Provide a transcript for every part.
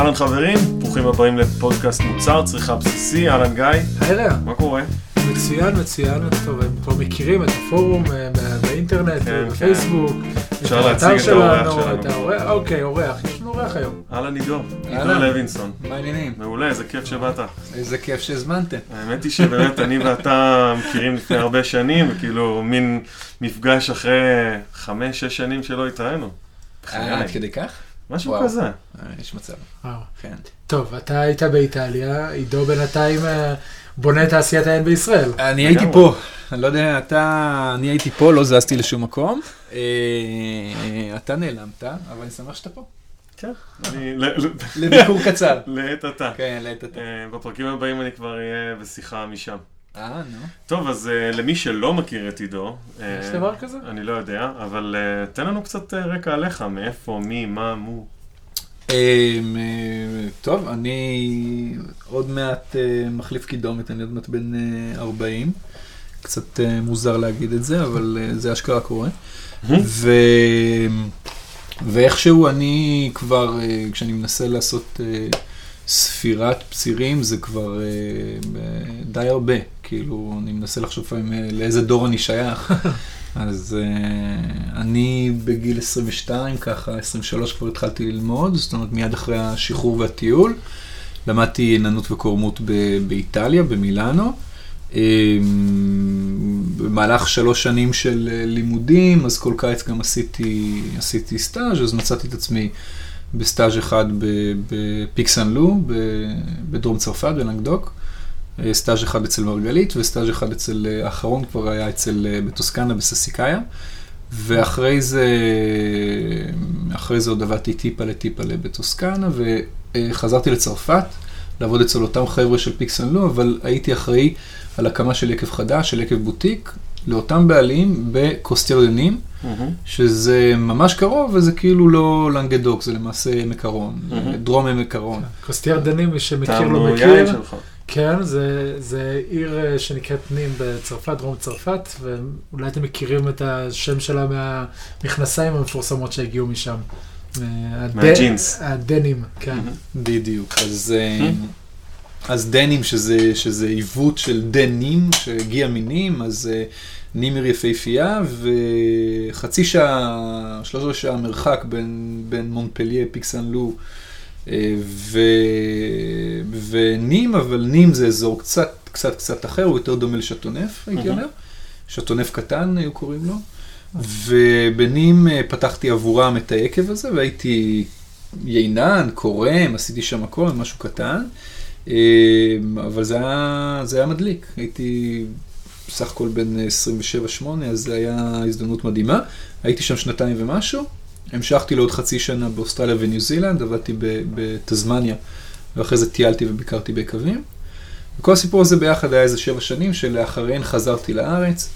אהלן חברים, ברוכים הבאים לפודקאסט מוצר, צריכה בסיסי, אהלן גיא, היי רע, מה קורה? מצוין, מצוין, טוב, הם כבר מכירים את הפורום אה, בא- באינטרנט, כן, בפייסבוק, אפשר להציג את האורח שלנו, שלנו. את האורח, אוקיי, אורח, יש לנו אורח היום. אהלן עידו, עידו. לוינסון, מה העניינים? מעולה, איזה כיף שבאת. איזה כיף שהזמנתם. האמת היא שבאמת אני ואתה מכירים לפני הרבה שנים, וכאילו מין מפגש אחרי חמש, שש שנים שלא התראינו. אה. עד כדי כך? משהו וואו. כזה. אה, יש מצב, וואו. כן. טוב, אתה היית באיטליה, עידו בינתיים אה, בונה תעשיית העין בישראל. אני הייתי. פה, אני לא יודע, אתה, אני הייתי פה, לא זזתי לשום מקום. אה, אתה נעלמת, אבל אני שמח שאתה פה. כן, אני, ל- ל- לביקור קצר. לעת עתה. כן, לעת עתה. בפרקים הבאים אני כבר אהיה בשיחה משם. אה, נו. טוב, אז uh, למי שלא מכיר את עידו, אה, יש דבר כזה? אני לא יודע, אבל uh, תן לנו קצת uh, רקע עליך, מאיפה, מי, מה, מו. אה, טוב, אני עוד מעט מחליף קידומת, אני עוד מעט בן אה, 40. קצת מוזר להגיד את זה, אבל זה אשכרה קורה. ו... ואיכשהו אני כבר, כשאני מנסה לעשות אה, ספירת צירים, זה כבר אה, ב- די הרבה. כאילו, אני מנסה לחשוב לפעמים אה, לאיזה דור אני שייך. אז אה, אני בגיל 22, ככה 23 כבר התחלתי ללמוד, זאת אומרת מיד אחרי השחרור והטיול. למדתי עיננות וקורמות ב- באיטליה, במילאנו. אה, במהלך שלוש שנים של אה, לימודים, אז כל קיץ גם עשיתי, עשיתי סטאז', אז מצאתי את עצמי בסטאז' אחד בפיקסן לו, בדרום צרפת, בלנגדוק. אה, סטאז' אחד אצל מרגלית, וסטאז' אחד אצל, אה, האחרון כבר היה אצל, אה, בטוסקנה, בססיקאיה. ואחרי זה, אחרי זה עוד עבדתי טיפה לטיפה בטוסקנה, וחזרתי לצרפת, לעבוד אצל אותם חבר'ה של פיקסן לו, אבל הייתי אחראי על הקמה של יקב חדש, של יקב בוטיק, לאותם בעלים בקוסטירדנים, שזה ממש קרוב, וזה כאילו לא לנגדוק, זה למעשה מקרון, מהמם. דרום עמק קרון. קוסטיאר דנים, מי שמכיר לא מכיר. כן, זה, זה עיר אה, שנקראת נים בצרפת, דרום צרפת, ואולי אתם מכירים את השם שלה מהמכנסיים המפורסמות שהגיעו משם. מהד- מהג'ינס. הדנים, כן. בדיוק, אז, אה, אז דנים, שזה, שזה עיוות של דנים, שהגיע מנים, אז אה, נימר יפהפייה, וחצי שעה, שלוש רבעי שעה מרחק בין, בין מונפליה, פיקסן לו אה, ו, ונים, אבל נים זה אזור קצת, קצת, קצת אחר, הוא יותר דומה לשטונף, הייתי. אומר. שטונף קטן היו קוראים לו. ובנים אה, פתחתי עבורם את היקב הזה, והייתי יינן, קורם, עשיתי שם הכל, משהו קטן. אה, אבל זה היה, זה היה מדליק. הייתי בסך הכל בן 27-8, אז זו הייתה הזדמנות מדהימה. הייתי שם שנתיים ומשהו. המשכתי לעוד חצי שנה באוסטרליה וניו זילנד, עבדתי בתזמניה, ואחרי זה טיילתי וביקרתי ביקבים. וכל הסיפור הזה ביחד היה איזה שבע שנים, שלאחריהן חזרתי לארץ.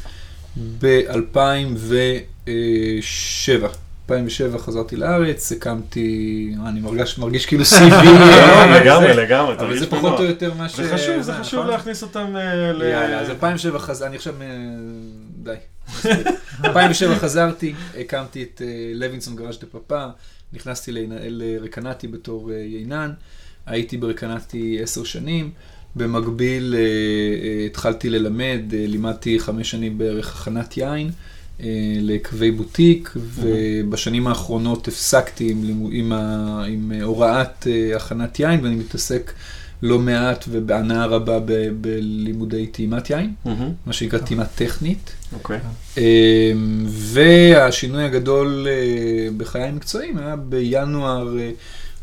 ב-2007, 2007 חזרתי לארץ, הקמתי, אני מרגיש, מרגיש כאילו CV, לא, אה, לגמרי, לגמרי, אבל זה פחות. או יותר מה ש... זה חשוב, זה חשוב נכון? להכניס אותם אה, ל... יאללה, אז 2007 חזרתי, אני עכשיו, אה, די. מספיק. 2007 חזרתי, הקמתי את לוינסון גראז' דה פאפה, נכנסתי לרקנטי בתור יינן, הייתי ברקנטי עשר שנים, במקביל התחלתי ללמד, לימדתי חמש שנים בערך הכנת יין. אה, לקווי בוטיק, ובשנים האחרונות הפסקתי עם, עם, ה, עם אה, הוראת אה, הכנת יין, ואני מתעסק לא מעט ובהנאה רבה ב, בלימודי טעימת יין, מה שנקרא טעימה טכנית. אוקיי. אה, והשינוי הגדול בחיי המקצועיים היה בינואר אה,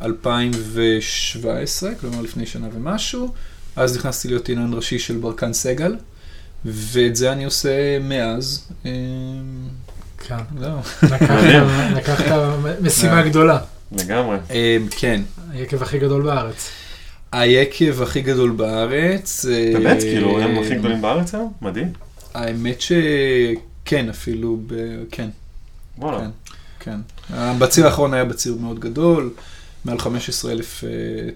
2017, כלומר לפני שנה ומשהו, אז נכנסתי להיות עינן ראשי של ברקן סגל, ואת זה אני עושה מאז. אה, כן. זהו. מדהים. לקחת- משימה אה. גדולה, לגמרי. אה, כן, היקב הכי גדול בארץ. היקב הכי גדול בארץ. אה, באמת, כאילו, הם הכי גדולים בארץ היום? מדהים. האמת שכן, אפילו. כן. וואלה. כן, כן. בציר האחרון היה בציר מאוד גדול, מעל 15 אלף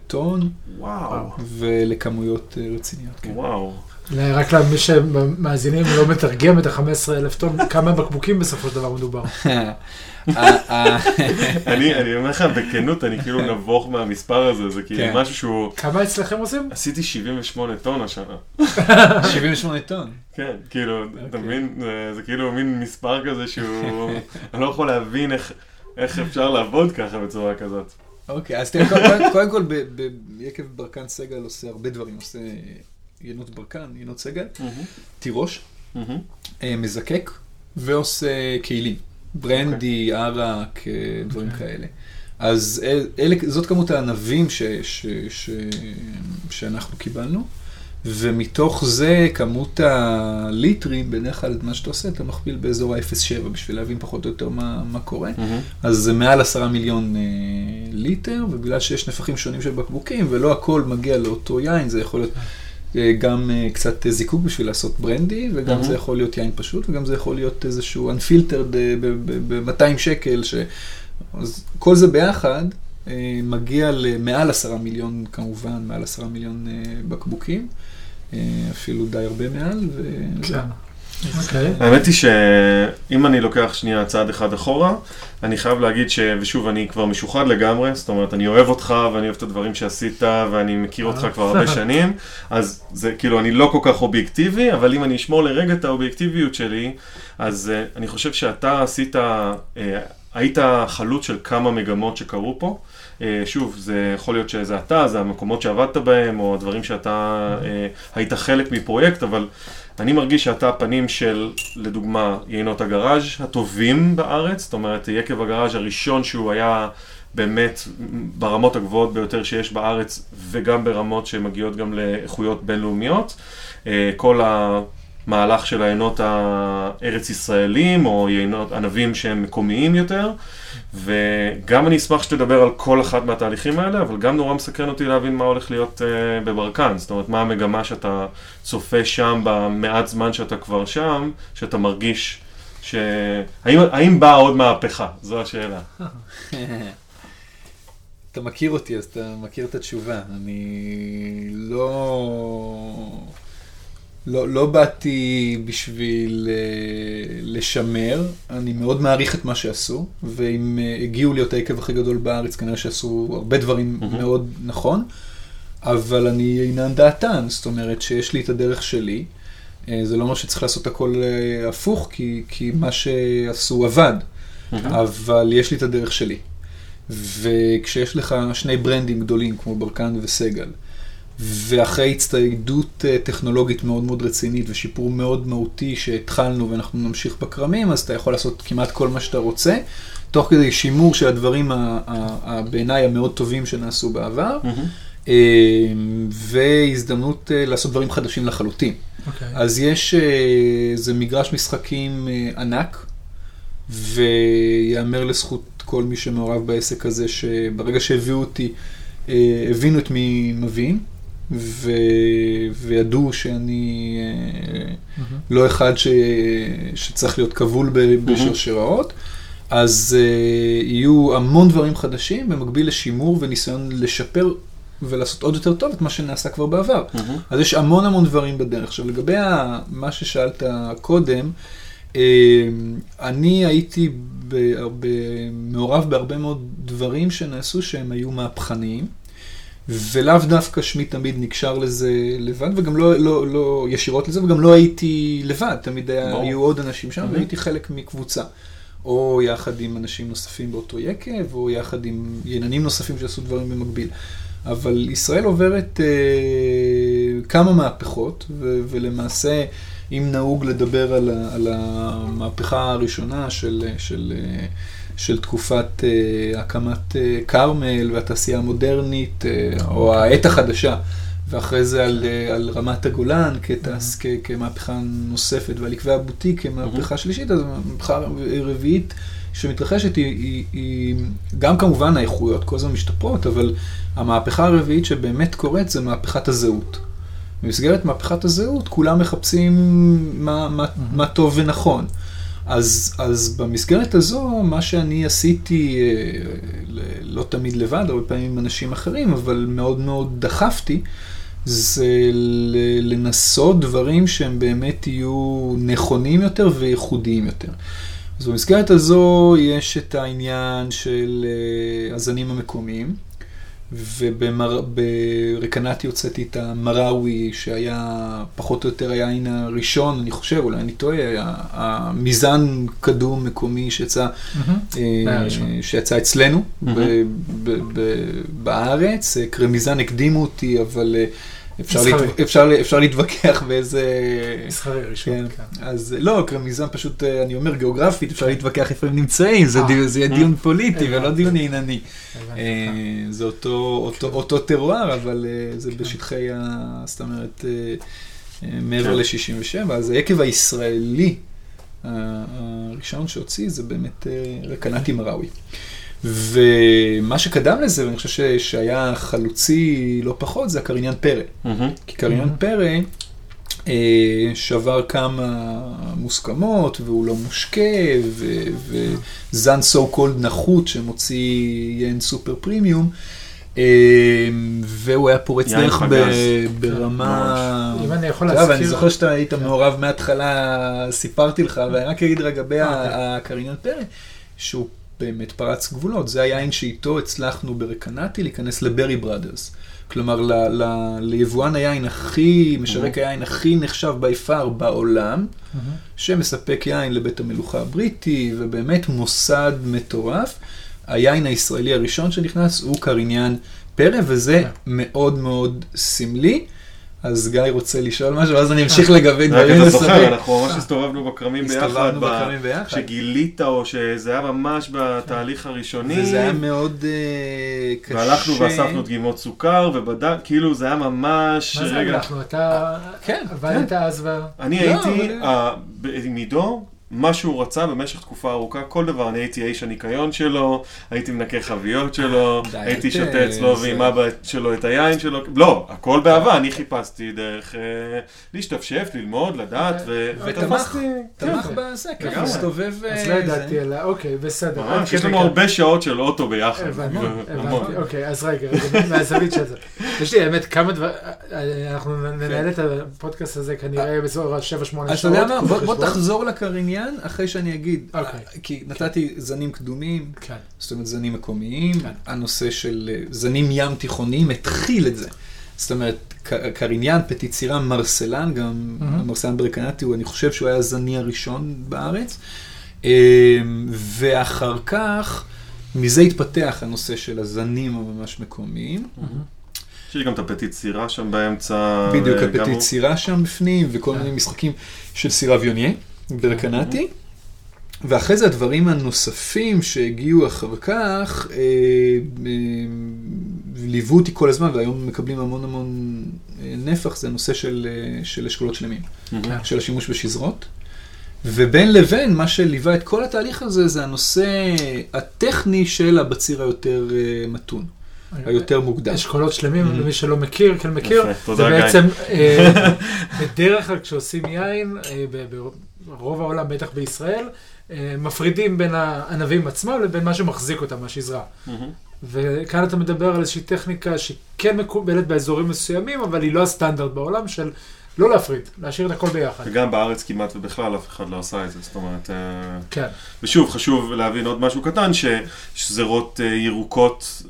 טון, וואו. ולכמויות אה, רציניות. כן. וואו. רק למי שמאזינים לא מתרגם את ה-15 אלף טון, כמה בקבוקים בסופו של דבר מדובר. אני אומר לך בכנות, אני כאילו נבוך מהמספר הזה, זה כאילו כן. משהו שהוא... כמה אצלכם עושים? עשיתי 78 טון השנה. 78 טון. כן, כאילו, אתה אוקיי. מבין? זה- כאילו מין מספר כזה שהוא... אני לא יכול להבין איך- אפשר לעבוד ככה בצורה כזאת. אוקיי, אז תראה, קודם- כל, יקב ברקן סגל עושה הרבה דברים, עושה יינות ברקן, יינות סגל, תירוש. אה, מזקק, ועושה כלים, ברנדי, ערק, אה, דברים כאלה. אז אל- אלה, זאת כמות הענבים ש, ש, ש, שאנחנו קיבלנו, ומתוך זה כמות הליטרים, בדרך כלל את מה שאתה עושה, אתה מכפיל באזור ה-0.7 בשביל להבין פחות או יותר מה, מה קורה. מהמם. אז זה מעל עשרה מיליון אה, ליטר, ובגלל שיש נפחים שונים של בקבוקים, ולא הכל מגיע לאותו יין, זה יכול להיות גם אה, קצת זיקוק בשביל לעשות ברנדי, וגם. זה יכול להיות יין פשוט, וגם זה יכול להיות איזשהו unfiltered ב-200 שקל, ש... אז כל זה ביחד אה, מגיע למעל עשרה מיליון, כמובן, מעל עשרה מיליון אה, בקבוקים, אה, אפילו די הרבה מעל, וזהו. כן. אוקיי. האמת היא שאם אני לוקח שנייה צעד אחד אחורה, אני חייב להגיד ש... ושוב, אני כבר משוחד לגמרי, זאת אומרת, אני אוהב אותך ואני אוהב את הדברים שעשית ואני מכיר אותך כבר הרבה שנים, אז זה כאילו, אני לא כל כך אובייקטיבי, אבל אם אני אשמור לרגע את האובייקטיביות שלי, אז uh, אני חושב שאתה עשית, uh, היית חלוץ של כמה מגמות שקרו פה. Uh, שוב, זה יכול להיות שזה אתה, זה המקומות שעבדת בהם, או הדברים שאתה uh, היית חלק מפרויקט, אבל אני מרגיש שאתה הפנים של, לדוגמה, יינות הגראז' הטובים בארץ, זאת אומרת, יקב הגראז' הראשון שהוא היה באמת ברמות הגבוהות ביותר שיש בארץ, וגם ברמות שמגיעות גם לאיכויות בינלאומיות. אה, כל המהלך של היינות הארץ ישראלים, או יינות ענבים שהם מקומיים יותר, וגם אני אשמח שתדבר על כל אחד מהתהליכים האלה, אבל גם נורא מסקרן אותי להבין מה הולך להיות uh, בברקן, זאת אומרת, מה המגמה שאתה צופה שם במעט זמן שאתה כבר שם, שאתה מרגיש ש... האם, האם באה עוד מהפכה? זו השאלה. אתה מכיר אותי, אז אתה מכיר את התשובה. אני לא... לא, לא באתי בשביל uh, לשמר, אני מאוד מעריך את מה שעשו, ואם uh, הגיעו להיות העקב הכי גדול בארץ, כנראה שעשו הרבה דברים מהמם. מאוד נכון, אבל אני אינן דעתן, זאת אומרת שיש לי את הדרך שלי. Uh, זה לא אומר שצריך לעשות הכל uh, הפוך, כי, כי מה שעשו עבד, אבל יש לי את הדרך שלי. וכשיש לך שני ברנדים גדולים כמו ברקן וסגל, ואחרי הצטיידות אה, טכנולוגית מאוד מאוד רצינית ושיפור מאוד מהותי שהתחלנו ואנחנו נמשיך בכרמים, אז אתה יכול לעשות כמעט כל מה שאתה רוצה, תוך כדי שימור של הדברים בעיניי המאוד טובים שנעשו בעבר, אה, והזדמנות אה, לעשות דברים חדשים לחלוטין. אוקיי. אז יש, אה, זה מגרש משחקים ענק, ויאמר לזכות כל מי שמעורב בעסק הזה, שברגע שהביאו אותי, הבינו את מי מבין, ו... וידעו שאני מהמם. לא אחד ש... שצריך להיות כבול ב- בשרשראות. אז uh, יהיו המון דברים חדשים במקביל לשימור וניסיון לשפר ולעשות עוד יותר טוב את מה שנעשה כבר בעבר. מהמם. אז יש המון המון דברים בדרך. עכשיו, לגבי ה- מה ששאלת קודם, אה, אני הייתי בהרבה, מעורב בהרבה מאוד דברים שנעשו שהם היו מהפכניים, ולאו דווקא שמי תמיד נקשר לזה לבד, וגם לא, לא, לא ישירות לזה, וגם לא הייתי לבד, תמיד היה. היו עוד אנשים שם, Mhm. והייתי חלק מקבוצה. או יחד עם אנשים נוספים באותו יקב, או יחד עם יננים נוספים שעשו דברים במקביל. אבל ישראל עוברת אה, כמה מהפכות, ו- ולמעשה, אם נהוג לדבר על, ה- על המהפכה הראשונה של, של, אה, של תקופת אה, הקמת אה, כרמל והתעשייה המודרנית, אה, או העת החדשה, ואחרי זה על, אה, על רמת הגולן כתעש, כ- כמהפכה נוספת, ועל עקבי הבוטיק כמהפכה שלישית, אז המהפכה רביעית שמתרחשת היא, היא, היא גם כמובן האיכויות כל הזמן משתפרות, אבל המהפכה הרביעית שבאמת קורית זה מהפכת הזהות. במסגרת מהפכת הזהות כולם מחפשים מה, מה, מה טוב ונכון. אז, אז במסגרת הזו, מה שאני עשיתי, אה, לא תמיד לבד, הרבה פעמים עם אנשים אחרים, אבל מאוד מאוד דחפתי, זה לנסות דברים שהם באמת יהיו נכונים יותר וייחודיים יותר. אז במסגרת הזו יש את העניין של אה, הזנים המקומיים, וברקנטי הוצאתי את המראווי, שהיה פחות או יותר היין הראשון, אני חושב, אולי אני טועה, המזן קדום מקומי שיצא, היה אה. שיצא אצלנו. ב- ב- בארץ. אה, קרמיזן הקדימו אותי, אבל אה, אפשר. להת... אפשר, אפשר להתווכח באיזה... מסחרי ראשון, כן, כן. אז לא, קרמיזן פשוט, אה, אני אומר גיאוגרפית, אפשר להתווכח איפה הם נמצאים, זה אה. זה יהיה דיון פוליטי ולא. דיון אה, אותך. זה אותו, אותו, אותו טרואר, אבל אה, זה בשטחי, ה, זאת אומרת, אה, אה, מעבר כן. ל-67, אז היקב הישראלי הראשון שהוציא זה באמת אה, רקנטי מראוי. ומה שקדם לזה, ואני חושב ש- שהיה חלוצי לא פחות, זה הקריניאן פרא. מהמם. כי קריין Mhm. פרא אה, שבר כמה מוסכמות, והוא לא מושקה, ו- וזן סו קולד נחות שמוציא יין סופר פרימיום, אה, והוא היה פורץ דרך ב- פגז. ברמה... אם אני יכול יודע, ואני להזכיר... זוכר שאתה היית כן. מעורב מההתחלה, סיפרתי לך, ואני רק אגיד לגבי אוקיי. הקריניאן פרא, שהוא באמת פרץ גבולות. זה היין שאיתו הצלחנו ברקנטי להיכנס לברי בראדרס. כלומר, ל, ל, ליבואן היין הכי, משווק היין הכי נחשב בי פאר בעולם, מהמם. שמספק יין לבית המלוכה הבריטי, ובאמת מוסד מטורף. היין הישראלי הראשון שנכנס הוא קריניאן פרא, וזה כן. מאוד מאוד סמלי. אז גיא רוצה לשאול משהו, ואז אני אמשיך לגבי רק דברים אתה זוכר. אנחנו ממש הסתובבנו בכרמים ביחד, הסתובבנו בכרמים ביחד. שגילית או שזה היה ממש בתהליך הראשוני. וזה היה מאוד אה, קשה. והלכנו ואספנו דגימות סוכר, ובדק, כאילו זה היה ממש... מה זה אנחנו? אתה כן, עבדת אז ב... אני לא, הייתי עם עידו, מה שהוא רצה במשך תקופה ארוכה, כל דבר, אני הייתי האיש הניקיון שלו, הייתי מנקה חביות שלו, הייתי שותה אצלו ועם אבא שלו את היין שלו, לא, הכל באהבה, אני חיפשתי דרך אה, להשתפשף, ללמוד, לדעת, ו- ותמך, ותפסתי, כן, תמך בזה, כן, לגמרי. מסתובב... אז אה, לא. ידעתי עליה, אוקיי, בסדר. יש לנו. הרבה שעות של אוטו ביחד, הבנתי, המון. הבנתי, אוקיי, אז רגע, מהזווית של זה. יש לי האמת כמה דברים, אנחנו ננהל את הפודקאסט הזה כנראה באזור ה-7-8 אז אתה שעות. יודע מה, בוא-. תחזור לקריניאן אחרי שאני אגיד, אוקיי. כי נתתי זנים קדומים, כן, זאת אומרת זנים מקומיים, כן. הנושא של אה, זנים ים תיכוניים התחיל את זה. זאת אומרת, קריניאן, פטיצירה, מרסלן, גם מהמם. המרסלן ברקנטי, אני חושב שהוא היה הזני הראשון בארץ. אה, ואחר כך, מזה התפתח הנושא של הזנים הממש מקומיים. יש לי גם את הפטיט סירה שם באמצע. בדיוק, סירה שם בפנים, וכל כן. מיני משחקים של סירה ויוניה ברקנטי. ואחרי זה הדברים הנוספים שהגיעו אחר כך, אה, אה, ליוו אותי כל הזמן, והיום מקבלים המון המון אה, נפח, זה הנושא של, אה, של אשכולות שלמים. כן. של השימוש בשזרות. ובין לבין, מה שליווה את כל התהליך הזה, זה הנושא הטכני של הבציר היותר אה, מתון, היותר מוקדם. אשכולות שלמים. למי שלא מכיר, כן מכיר. זה. בעצם, אה, בדרך כלל כשעושים יין, אה, ברוב העולם, בטח בישראל, אה, מפרידים בין הענבים עצמם לבין מה שמחזיק אותם, השזרה. מהמם. וכאן אתה מדבר על איזושהי טכניקה שכן מקובלת באזורים מסוימים, אבל היא לא הסטנדרט בעולם של לא להפריד, להשאיר את הכל ביחד. וגם בארץ כמעט ובכלל אף אחד לא עשה את זה, זאת אומרת... כן, ושוב, חשוב להבין עוד משהו קטן, ששזרות ירוקות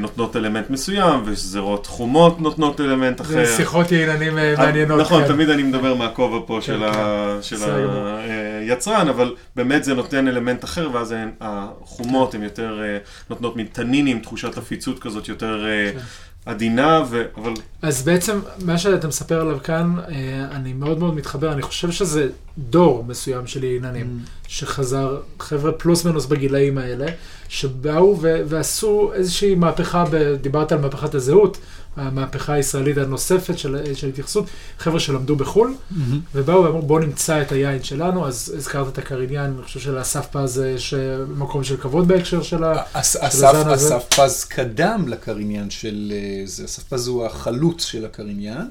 נותנות אלמנט מסוים, ושזרות חומות נותנות אלמנט אחר. זה שיחות יעיננים אה, מעניינות. נכון, כן. תמיד אני מדבר מהכובע פה של כן. של גמור. היצרן, אבל באמת זה נותן אלמנט אחר, ואז החומות הן יותר אה, נותנות מין תנינים, תחושת עפיצות כזאת יותר אה, כן. עדינה, אבל אז בעצם, מה שאתה מספר עליו כאן, אה, אני מאוד מאוד מתחבר, אני חושב שזה דור מסוים של יעיננים, שחזר, חבר'ה פלוס מינוס בגילאים האלה, שבאו ו- ועשו איזושהי מהפכה, ב- דיברת על מהפכת הזהות, המהפכה הישראלית הנוספת של, של התייחסות, חבר'ה שלמדו בחו"ל, מהמם. ובאו ואמרו בואו נמצא את היין שלנו, אז הזכרת את הקריניאן, אני חושב שלאסף פז יש אה, מקום של כבוד בהקשר של ה... אס- של אסף הזן הזה. אסף פז קדם לקריניאן של אה, זה, אסף פז הוא החלוץ של הקריניאן,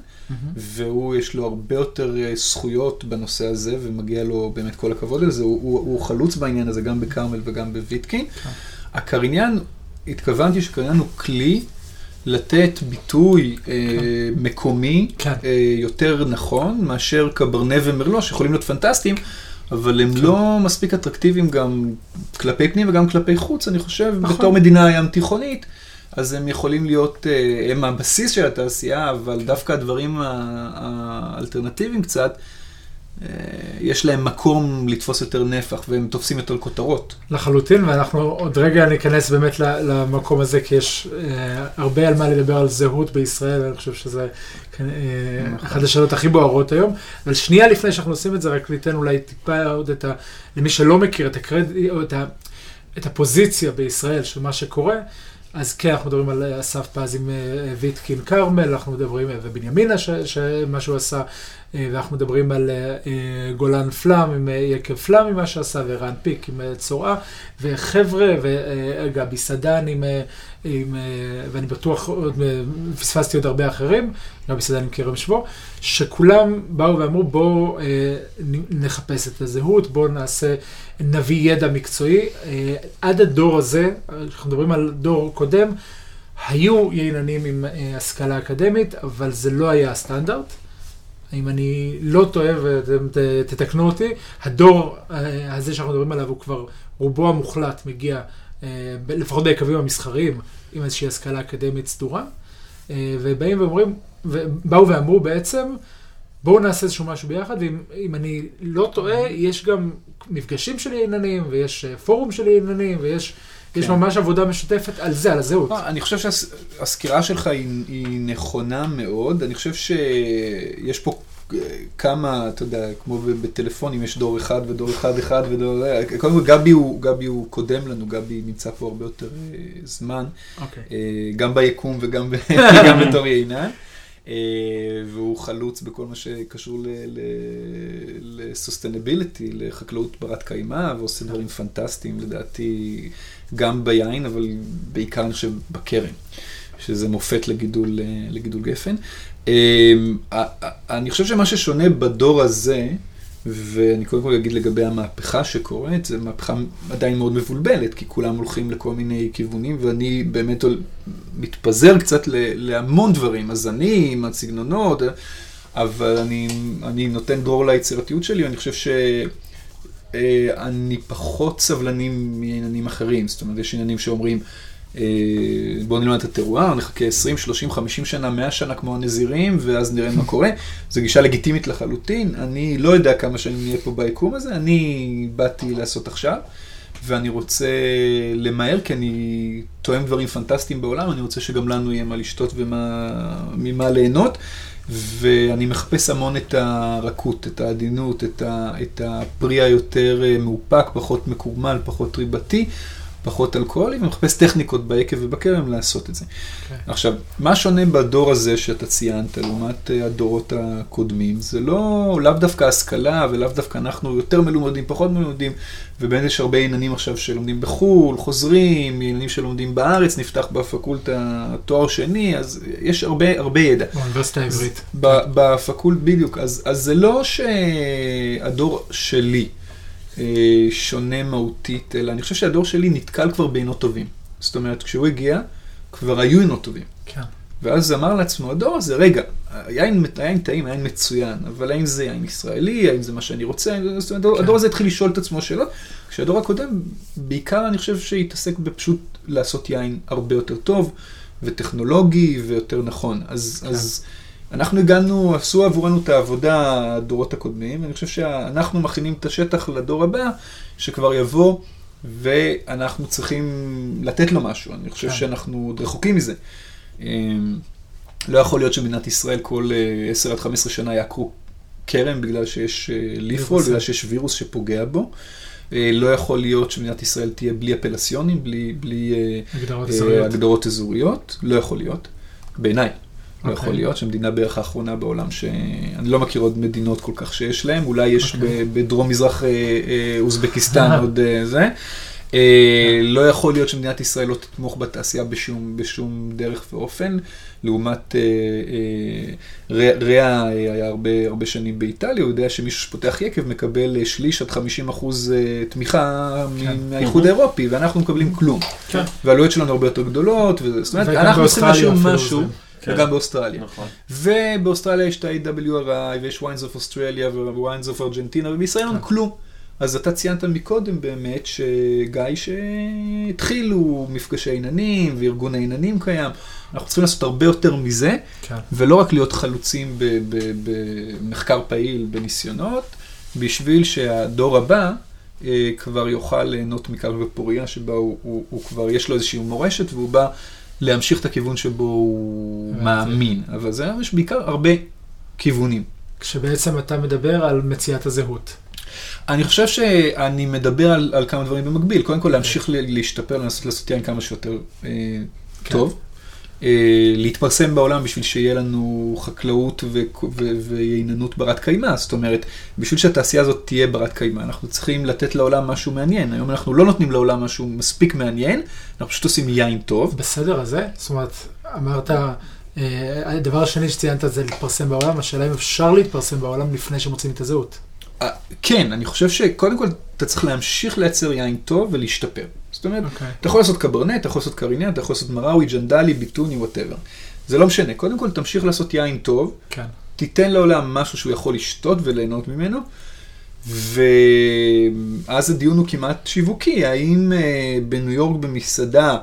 והוא יש לו הרבה יותר אה, זכויות בנושא הזה, ומגיע לו באמת כל הכבוד על זה, הוא, הוא, הוא חלוץ בעניין הזה גם בכרמל וגם בוויטקין. כן. הקריניאן, התכוונתי שקריניאן הוא כלי לתת ביטוי אה, מקומי כן. אה, יותר נכון מאשר קברנה ומרלו, שיכולים להיות פנטסטיים, אבל הם לא מספיק אטרקטיביים גם כלפי פנים וגם כלפי חוץ, אני חושב, נכון. בתור מדינה ים תיכונית. אז הם יכולים להיות, אה, הם הבסיס של התעשייה, אבל דווקא הדברים האלטרנטיביים קצת, אה, יש להם מקום לתפוס יותר נפח, והם תופסים יותר כותרות. לחלוטין, ואנחנו עוד רגע ניכנס באמת למקום הזה, כי יש אה, הרבה על מה לדבר על זהות בישראל, ואני חושב שזה אה, נכון. אחת השאלות הכי בוערות היום. אבל שנייה לפני שאנחנו עושים את זה, רק ניתן אולי טיפה עוד את ה... למי שלא מכיר את הקרדיט, או את, ה, את הפוזיציה בישראל של מה שקורה. אז כן, אנחנו מדברים על אה, אסף פז עם אה, ויטקין כרמל, אנחנו מדברים, אה, ובנימינה, שמה שהוא עשה, אה, ואנחנו מדברים על אה, אה, גולן פלאם, עם אה, יקב פלאם, עם מה שעשה, ורן פיק עם אה, צורעה, וחבר'ה, וגבי סדן עם, אה, עם, אה, ואני בטוח אה, פספסתי עוד הרבה אחרים, גבי סדן עם כרם שבו, שכולם באו ואמרו, בואו אה, נחפש את הזהות, בואו נעשה, נביא ידע מקצועי. אה, עד הדור הזה, אנחנו מדברים על דור קודם, היו ייננים עם אה, השכלה אקדמית, אבל זה לא היה הסטנדרט. אם אני לא טועה ואתם תתקנו אותי, הדור אה, הזה שאנחנו מדברים עליו הוא כבר, רובו המוחלט מגיע, אה, לפחות ביקבים המסחריים, עם איזושהי השכלה אקדמית סדורה, אה, ובאים ואומרים, ובאו ואמרו בעצם, בואו נעשה איזשהו משהו ביחד, ואם אם אני לא טועה, יש גם מפגשים של ייננים, ויש פורום של ייננים, ויש יש כן. ממש עבודה משותפת על זה, על הזהות. אה, אני חושב שהסקירה שלך היא, נכונה מאוד. אני חושב שיש פה אה, כמה, אתה יודע, כמו בטלפונים, יש דור אחד ודור אחד אחד ודור... קודם כל, גבי הוא, גבי הוא קודם לנו, גבי נמצא פה הרבה יותר אה, זמן, אוקיי. אה, גם ביקום וגם בתור יינן. אה, והוא חלוץ בכל מה שקשור לסוסטנביליטי, לחקלאות ברת קיימא, ועושה דברים פנטסטיים לדעתי, גם ביין, אבל בעיקר אני חושב בכרם, שזה מופת לגידול, אה, לגידול גפן. אה, אני חושב שמה ששונה בדור הזה, ואני קודם כל אגיד לגבי המהפכה שקורית, זו מהפכה עדיין מאוד מבולבלת, כי כולם הולכים לכל מיני כיוונים, ואני באמת מתפזר קצת להמון דברים, הזנים, הסגנונות, אבל אני, אני נותן דרור ליצירתיות שלי, ואני חושב שאני פחות סבלני מעניינים אחרים. זאת אומרת, יש עניינים שאומרים, אה, בואו נלמד את הטרואר, נחכה 20, 30, 50 שנה, 100 שנה כמו הנזירים, ואז נראה מה קורה. זו גישה לגיטימית לחלוטין. אני לא יודע כמה שנים נהיה פה ביקום הזה, אני באתי לעשות עכשיו, ואני רוצה למהר, כי אני תואם דברים פנטסטיים בעולם, אני רוצה שגם לנו יהיה מה לשתות וממה ליהנות. ואני מחפש המון את הרכות, את העדינות, את, ה, את הפרי היותר אה, מאופק, פחות מקורמל, פחות ריבתי, פחות אלכוהולי, ומחפש טכניקות ביקב ובכרם לעשות את זה. כן. עכשיו, מה שונה בדור הזה שאתה ציינת, לעומת אה, הדורות הקודמים, זה לא, לאו דווקא השכלה, ולאו דווקא אנחנו יותר מלומדים, פחות מלומדים, ובאמת יש הרבה עניינים עכשיו שלומדים בחו"ל, חוזרים, עניינים שלומדים בארץ, נפתח בפקולטה תואר שני, אז יש הרבה, הרבה ידע. באוניברסיטה העברית. בפקולט, בדיוק. אז, אז זה לא שהדור שלי שונה מהותית, אלא אני חושב שהדור שלי נתקל כבר בעינות טובים. זאת אומרת, כשהוא הגיע, כבר היו עינות טובים. כן. ואז אמר לעצמו, הדור הזה, רגע, היין, היין טעים, היין מצוין, אבל האם זה יין ישראלי, האם זה מה שאני רוצה? זאת אומרת, כן. הדור הזה התחיל לשאול את עצמו שאלות, כשהדור הקודם, בעיקר אני חושב שהתעסק בפשוט לעשות יין הרבה יותר טוב, וטכנולוגי, ויותר נכון. אז, כן. אז אנחנו הגענו, עשו עבורנו את העבודה הדורות הקודמים, ואני חושב שאנחנו מכינים את השטח לדור הבא, שכבר יבוא, ואנחנו צריכים לתת לו משהו. אני חושב כן. שאנחנו עוד רחוקים מזה. אמ, לא יכול להיות שמדינת ישראל כל אה, 10 עד 15 שנה יעקרו כרם בגלל שיש אה, ליפרול, וירוסים. בגלל שיש וירוס שפוגע בו. אה, לא יכול להיות שמדינת ישראל תהיה בלי אפלסיונים, בלי, בלי אה, הגדרות אה, אזוריות. הגדרות אזוריות. לא יכול להיות, בעיניי. לא אוקיי. יכול להיות שהמדינה בערך האחרונה בעולם שאני לא מכיר עוד מדינות כל כך שיש להם, אולי יש אוקיי. בדרום מזרח אה, אה, אוזבקיסטן עוד אה, זה. אה, לא יכול להיות שמדינת ישראל לא תתמוך בתעשייה בשום, בשום דרך ואופן, לעומת אה, אה, ריאה היה הרבה, הרבה שנים באיטליה, הוא יודע שמישהו שפותח יקב מקבל שליש עד 50 אחוז תמיכה כן. מהאיחוד האירופי, ואנחנו מקבלים כלום. כן. והעלויות שלנו הרבה יותר גדולות, זאת אומרת, אנחנו צריכים משהו, משהו, זה. כן. וגם באוסטרליה. נכון. ובאוסטרליה יש את ה-AWRI, ויש Wines of אוסטרליה ו Wines of ארגנטינה, ובישראל אין כן. כלום. אז אתה ציינת מקודם באמת, שגיא, שהתחילו מפגשי ייננים, וארגון הייננים קיים. אנחנו צריכים לעשות הרבה יותר מזה, כן. ולא רק להיות חלוצים במחקר פעיל, בניסיונות, בשביל שהדור הבא אה, כבר יוכל ליהנות מכך בפוריה, שבה הוא, הוא, הוא כבר יש לו איזושהי מורשת, והוא בא להמשיך את הכיוון שבו הוא. מאמין. אבל זה יש בעיקר הרבה כיוונים. כשבעצם אתה מדבר על מציאת הזהות. אני חושב שאני מדבר על, על כמה דברים במקביל. קודם כל, להמשיך ל- להשתפר, לנסות לעשות יין כמה שיותר אה, כן. טוב. אה, להתפרסם בעולם בשביל שיהיה לנו חקלאות ו- ו- וייננות ברת קיימא. זאת אומרת, בשביל שהתעשייה הזאת תהיה ברת קיימא, אנחנו צריכים לתת לעולם משהו מעניין. היום אנחנו לא נותנים לעולם משהו מספיק מעניין, אנחנו פשוט עושים יין טוב. בסדר הזה? זאת אומרת, אמרת, אה, הדבר השני שציינת זה להתפרסם בעולם, השאלה אם אפשר להתפרסם בעולם לפני שמוצאים את הזהות. אה, כן, אני חושב שקודם כל אתה צריך להמשיך לייצר יין טוב ולהשתפר. זאת אומרת, אוקיי. אתה יכול לעשות קברנט, אתה יכול לעשות קריניאן, אתה יכול לעשות מראווי, ג'נדלי, ביטוני, whatever. זה לא משנה. קודם כל תמשיך לעשות יין טוב, כן. תיתן לעולם משהו שהוא יכול לשתות וליהנות ממנו, ואז הדיון הוא כמעט שיווקי. האם אה, בניו יורק במסעדה,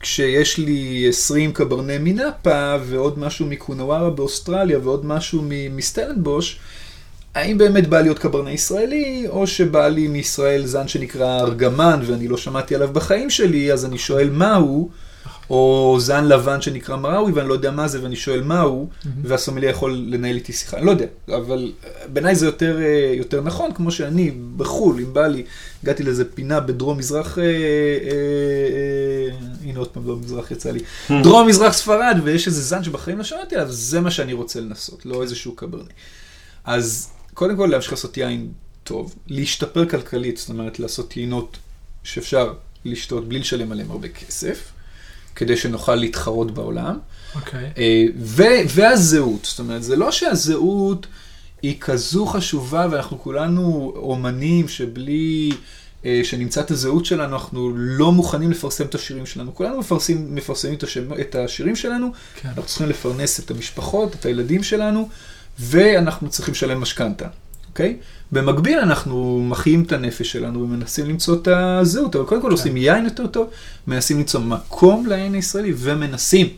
כשיש לי 20 קברני מנאפה ועוד משהו מקונווארה באוסטרליה ועוד משהו מסטלנבוש, האם באמת בא להיות קברני ישראלי, או שבא לי מישראל זן שנקרא ארגמן ואני לא שמעתי עליו בחיים שלי, אז אני שואל מה הוא, או זן לבן שנקרא מראוי ואני לא יודע מה זה ואני שואל מה הוא, והסומליה יכול לנהל איתי שיחה, אני לא יודע, אבל אה, בעיניי זה יותר, אה, יותר נכון, כמו שאני בחו"ל, אם בא לי, הגעתי לאיזה פינה בדרום מזרח, אה, אה, אה, הנה עוד פעם דרום מזרח יצא לי, דרום מזרח ספרד, ויש איזה זן שבחיים לא שמעתי עליו, זה מה שאני רוצה לנסות, לא איזשהו קברני. אז קודם כל להמשיך לעשות יין טוב, להשתפר כלכלית, זאת אומרת לעשות יינות שאפשר לשתות בלי לשלם עליהם הרבה כסף, כדי שנוכל להתחרות בעולם. אוקיי. אה, ו- והזהות, זאת אומרת, זה לא שהזהות היא כזו חשובה ואנחנו כולנו אומנים שבלי אה, שנמצא את הזהות שלנו, אנחנו לא מוכנים לפרסם את השירים שלנו. כולנו מפרסמים, מפרסמים את, השם, את השירים שלנו, כן. אנחנו צריכים לפרנס את המשפחות, את הילדים שלנו, ואנחנו צריכים לשלם משכנתה, אוקיי? במקביל אנחנו מחיים את הנפש שלנו ומנסים למצוא את הזהות, אבל קודם כל כן. עושים יין יותר טוב, מנסים למצוא מקום ליין הישראלי ומנסים.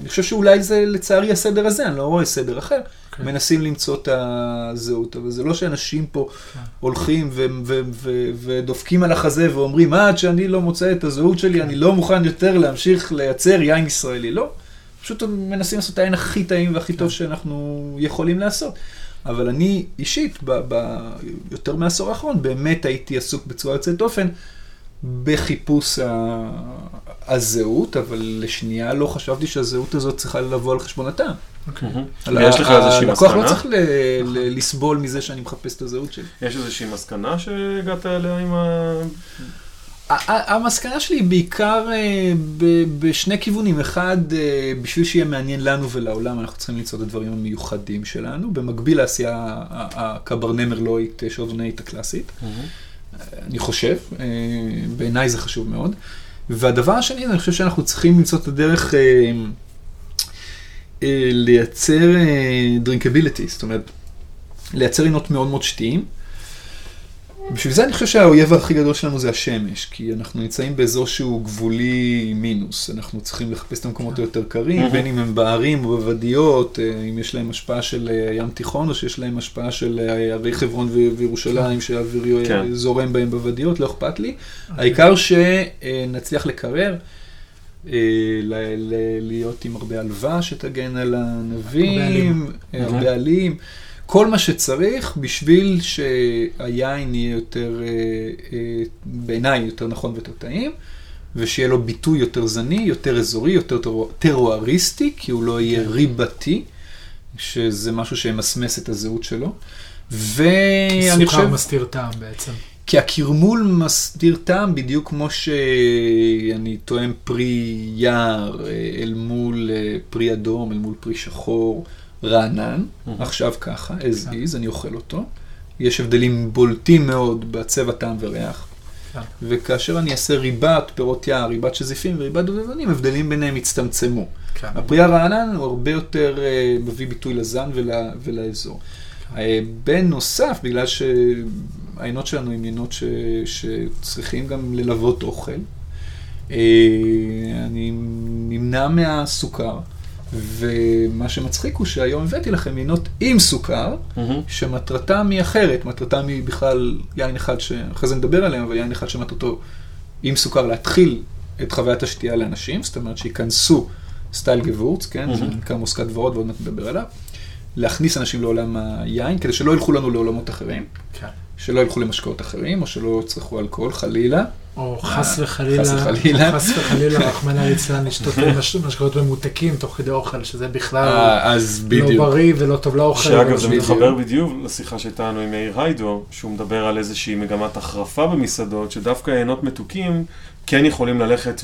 אני חושב שאולי זה לצערי הסדר הזה, אני לא רואה סדר אחר. אוקיי. מנסים למצוא את הזהות, אבל זה לא שאנשים פה כן. הולכים ו- ו- ו- ודופקים על החזה ואומרים, עד שאני לא מוצא את הזהות שלי, אני לא מוכן יותר להמשיך לייצר יין ישראלי. לא, פשוט מנסים לעשות את היין הכי טעים והכי טוב שאנחנו יכולים לעשות. אבל אני אישית, ב- ב- יותר מעשור האחרון, באמת הייתי עסוק בצורה יוצאת דופן בחיפוש ה- הזהות, אבל לשנייה לא חשבתי שהזהות הזאת צריכה לבוא על חשבון הטעם. אוקיי. על ויש ה- לך איזושהי הלקוח לא מסקנה? צריך ל- ל- לסבול מזה שאני מחפש את הזהות שלי. יש איזושהי מסקנה שהגעת אליה עם ה... המסקנה שלי היא בעיקר אה, בשני כיוונים. אחד, אה, בשביל שיהיה מעניין לנו ולעולם, אנחנו צריכים למצוא את הדברים המיוחדים שלנו. במקביל לעשייה ה- הקברנה מרלויט אה, שורדונאית הקלאסית. אני חושב, בעיניי זה חשוב מאוד. והדבר השני, אני חושב שאנחנו צריכים למצוא את הדרך לייצר דרינקביליטי, זאת אומרת, לייצר עינות מאוד מאוד שתיים. בשביל זה אני חושב שהאויב הכי גדול שלנו זה השמש, כי אנחנו נמצאים באזור שהוא גבולי מינוס, אנחנו צריכים לחפש את המקומות היותר קרים. בין אם הם בערים או בוואדיות, אה, אם יש להם השפעה של אה, ים תיכון או שיש להם השפעה של אה, ערי חברון וירושלים, שהאוויר אה, כן. זורם בהם בוואדיות, לא אכפת לי. העיקר שנצליח לקרר. להיות עם הרבה עלווה שתגן על הענבים, הרבה עלים, כל מה שצריך בשביל שהיין יהיה יותר, אה, אה, בעיניי, יותר נכון ויותר טעים, ושיהיה לו ביטוי יותר זני, יותר אזורי, יותר טרו- טרואריסטי, כי הוא לא יהיה ריבתי, שזה משהו שימסמס את הזהות שלו. ואני סוכר חושב... מסתיר טעם בעצם. כי הקרמול מסדיר טעם בדיוק כמו שאני תואם פרי יער אה, אל מול פרי אדום, אל מול פרי שחור, רענן, עכשיו ככה, as is, אני אוכל אותו. יש הבדלים בולטים מאוד בצבע, טעם וריח. כן. וכאשר אני אעשה ריבת פירות יער, ריבת שזיפים וריבת דובדבנים, הבדלים ביניהם יצטמצמו. כן. הפרי הרענן הוא הרבה יותר אה, מביא ביטוי לזן ול, ולאזור. אה, בנוסף, בגלל שהעיינות שלנו הן עיינות ש, שצריכים גם ללוות אוכל, אה, אני נמנע מהסוכר, ומה שמצחיק הוא שהיום הבאתי לכם עיינות עם סוכר, מהמם. שמטרתם היא אחרת, מטרתם היא בכלל יין אחד, שאחרי זה נדבר עליהם, אבל יין אחד שמטרתו עם סוכר להתחיל את חוויית השתייה לאנשים, זאת אומרת שייכנסו סטייל גבורץ, כן, זה מהמם. נקרא מוסקת ורוד ועוד מעט נדבר עליו, להכניס אנשים לעולם היין, כדי שלא ילכו לנו לעולמות אחרים, כן. שלא ילכו למשקאות אחרים, או שלא יצרכו אלכוהול, חלילה. או חס וחלילה, חס וחלילה. חס וחלילה, רחמנא ליצלן, לשתות מש- משקאות ממותקים תוך כדי אוכל, שזה בכלל אה, לא. בריא ולא טוב לאוכל. שאגב, זה. מתחבר בדיוק לשיחה שהייתה לנו עם מאיר היידו, שהוא מדבר על איזושהי מגמת החרפה במסעדות, שדווקא עיינות מתוקים כן יכולים ללכת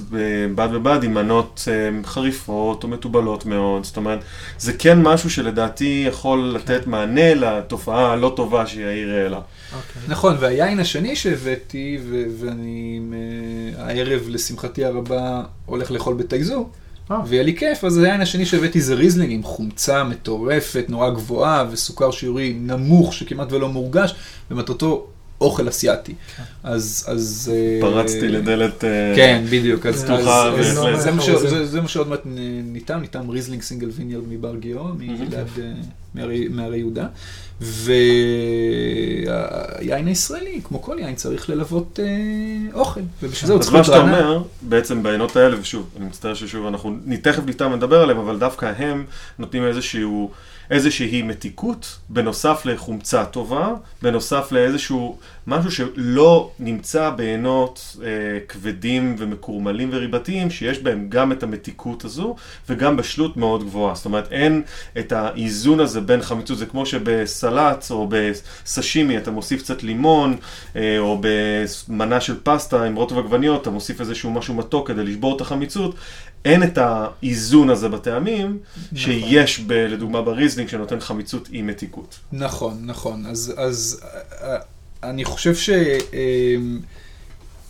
בד בבד עם מנות אה, חריפות או מתובלות מאוד. זאת אומרת, זה כן משהו שלדעתי יכול לתת מענה לתופעה הלא טובה שיאיר העלה. אוקיי. נכון, והיין השני שהבאתי, ו- ואני אה, הערב, לשמחתי הרבה, הולך לאכול בטאיזו, אה. ויהיה לי כיף, אז היין השני שהבאתי זה ריזלינג עם חומצה מטורפת, נורא גבוהה, וסוכר שיעורי נמוך שכמעט ולא מורגש, ומטרתו אוכל אסיאתי. אז, אז... אה, פרצתי לדלת... אה, כן, בדיוק. אז, פתוחה. זה, מה מה שעוד מעט ניתן, ניתן ריזלינג single vineyard מבר גיורא, אה, מהרי, יהודה. והיין הישראלי, כמו כל יין, צריך ללוות אה, אוכל, ובשביל זה הוא צריך מה להיות שאתה רענן. אומר, בעצם בעיינות האלה, ושוב, אני מצטער ששוב, אנחנו תכף איתם נדבר עליהם, אבל דווקא הם נותנים איזשהו, איזושהי מתיקות, בנוסף לחומצה טובה, בנוסף לאיזשהו משהו שלא נמצא בעיינות אה, כבדים ומקורמלים וריבתיים, שיש בהם גם את המתיקות הזו, וגם בשלות מאוד גבוהה. זאת אומרת, אין את האיזון הזה בין חמיצות, זה כמו שבסלט או בסשימי אתה מוסיף קצת לימון, אה, או במנה של פסטה עם רוטב עגבניות, אתה מוסיף איזשהו משהו מתוק כדי לשבור את החמיצות. אין את האיזון הזה בטעמים, שיש ב, לדוגמה בריזלינג שנותן חמיצות עם מתיקות. נכון, נכון. אז, אז אה, אני חושב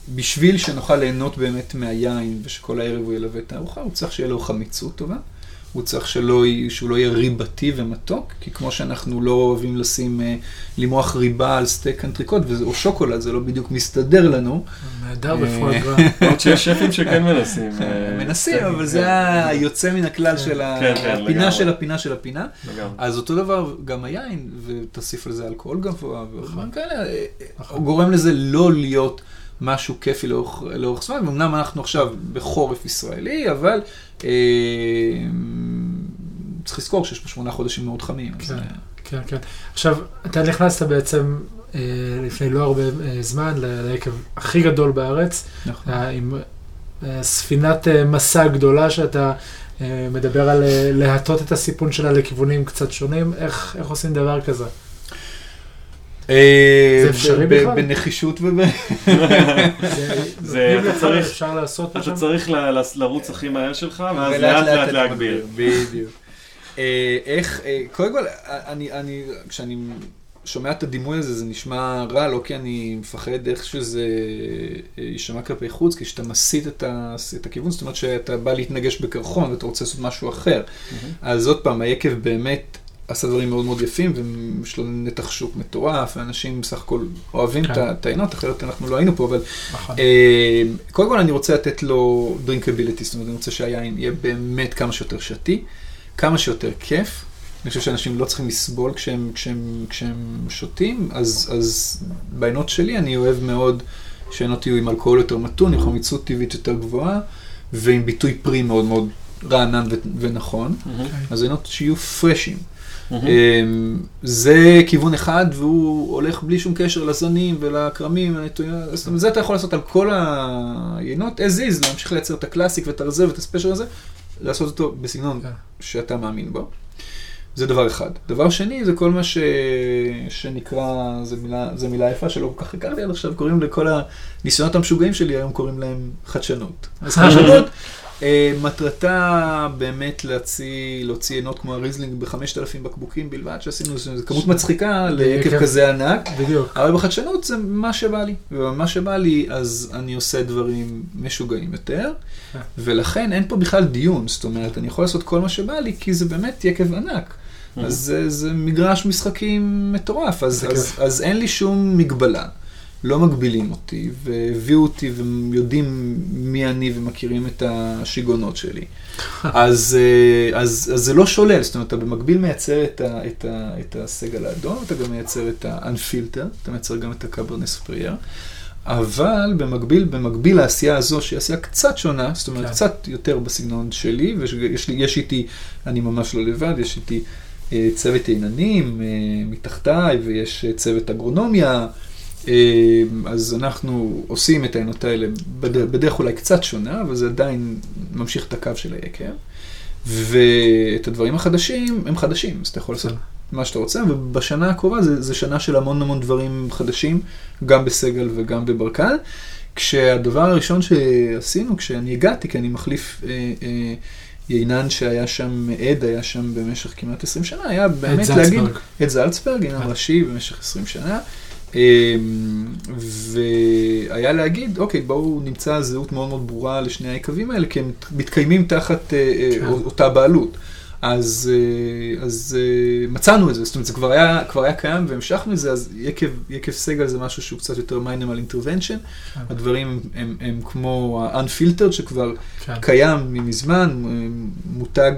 שבשביל שנוכל ליהנות באמת מהיין ושכל הערב הוא ילווה את הארוחה, הוא צריך שיהיה לו חמיצות טובה. הוא צריך שלא, שהוא לא יהיה ריבתי ומתוק, כי כמו שאנחנו לא אוהבים לשים, אה, למרוח ריבה על סטייק אנטריקוט או שוקולד, זה לא בדיוק מסתדר לנו. נהדר אה, בפואגרה. למרות שיש שפים שכן מנסים. אה, מנסים, כן, אבל כן, זה היוצא מן הכלל של כן, כן, הפינה. של הפינה של הפינה. אז אותו דבר גם היין, ותוסיף לזה אלכוהול גבוה, ודברים כאלה, אה, נכון. הוא גורם לזה לא להיות משהו כיפי לאורך, זמן, ואומנם אנחנו עכשיו בחורף ישראלי, אבל צריך לזכור שיש פה שמונה חודשים מאוד חמים. כן. אה, כן, כן. עכשיו, אתה נכנסת בעצם אה, לפני לא הרבה אה, זמן ליקב הכי גדול בארץ, נכון. אה, עם אה, ספינת אה, מסע גדולה שאתה אה, מדבר על אה, להטות את הסיפון שלה לכיוונים קצת שונים. איך איך עושים דבר כזה? אה, זה אפשרי בכלל? בנחישות וב... זה- אתה צריך- אפשר לעשות אתה? צריך לרוץ הכי מהר שלך, ואז לאט לאט להגביר. בדיוק. אה, איך, אה, קודם כל, אני, אני, כשאני שומע את הדימוי הזה, זה נשמע רע, לא כי אני מפחד איך שזה יישמע כלפי חוץ, כי כשאתה מסיט את, ה, את הכיוון, זאת אומרת שאתה בא להתנגש בקרחון ואתה רוצה לעשות משהו אחר. אז עוד פעם, היקב באמת עשה דברים מאוד מאוד יפים, ויש לו נתח שוק מטורף, ואנשים בסך הכל אוהבים כן. את ה- את העיינות, אחרת אנחנו לא היינו פה, אבל נכון. אה, קודם כל אני רוצה לתת לו דרינקביליטי, זאת אומרת, אני רוצה שהיין יהיה באמת כמה שיותר שתי, כמה שיותר כיף. אני חושב שאנשים לא צריכים לסבול כשהם, כשהם, כשהם שותים, אז, אז בעינות שלי אני אוהב מאוד שהעיינות יהיו עם אלכוהול יותר מתון, עם חמיצות טבעית יותר גבוהה, ועם ביטוי פרי מאוד מאוד רענן ו- ונכון. אז העיינות שיהיו פרשים. אמ, זה כיוון אחד, והוא הולך בלי שום קשר לזנים ולכרמים, זאת אומרת, זה אתה יכול לעשות על כל היינות, as is, להמשיך לייצר את הקלאסיק ואת הרזר ואת הספיישל הזה, לעשות אותו בסגנון כן. שאתה מאמין בו. זה דבר אחד. דבר שני, זה כל מה ש... שנקרא, זה מילה, זה מילה יפה שלא כל כך הכרתי עד עכשיו, קוראים לכל הניסיונות המשוגעים שלי, היום קוראים להם חדשנות. אז חדשנות, מטרתה באמת להוציא, להוציא עינות כמו הריזלינג בחמשת אלפים בקבוקים בלבד, שעשינו, זו כמות מצחיקה ליקב כזה ענק. בדיוק. אבל בחדשנות זה מה שבא לי, ומה שבא לי, אז אני עושה דברים משוגעים יותר, כן. ולכן אין פה בכלל דיון, זאת אומרת, אני יכול לעשות כל מה שבא לי, כי זה באמת יקב ענק. אז זה, זה מגרש משחקים מטורף, אז, אז, כיף. אז אין לי שום מגבלה. לא מגבילים אותי, והביאו אותי ומיודעים מי אני ומכירים את השיגעונות שלי. אז, אה, אז, אז זה לא שולל, זאת אומרת, אתה במקביל מייצר את, ה, את, ה, את הסגל האדום, אתה גם מייצר את ה-unfilter, אתה מייצר גם את הקברנס סופרייר, אבל במקביל, במקביל לעשייה הזו, שהיא עשייה קצת שונה, זאת אומרת, כן. קצת יותר בסגנון שלי, ויש לי, יש איתי, אני ממש לא לבד, יש איתי אה, צוות עיננים אה, מתחתיי, ויש צוות אגרונומיה. אה, אז אנחנו עושים את העינות האלה בדרך, בדרך אולי קצת שונה, אבל זה עדיין ממשיך את הקו של היקב. ואת הדברים החדשים, הם חדשים, אז אתה יכול לעשות מה שאתה רוצה, ובשנה הקרובה זה, זה שנה של המון המון דברים חדשים, גם בסגל וגם בברקן. כשהדבר הראשון שעשינו, כשאני הגעתי, כי אני מחליף אה, אה, יינן שהיה שם, עד היה שם במשך כמעט 20 שנה, היה באמת זלצברג. להגיד, עד זלצברג, עינן כן. ראשי במשך 20 שנה. אמ, והיה להגיד, אוקיי, בואו נמצא זהות מאוד מאוד ברורה לשני היקבים האלה, כי הם מתקיימים תחת אה, אה, כן. אותה בעלות. אז, אה, אז אה, מצאנו את זה, זאת אומרת, זה כבר היה, כבר היה קיים והמשכנו את זה, אז יקב, יקב סגל זה משהו שהוא קצת יותר מיינמל אינטרוונשן. הדברים הם, הם, הם כמו ה-unfiltered שכבר כן. קיים ממזמן, אה, מותג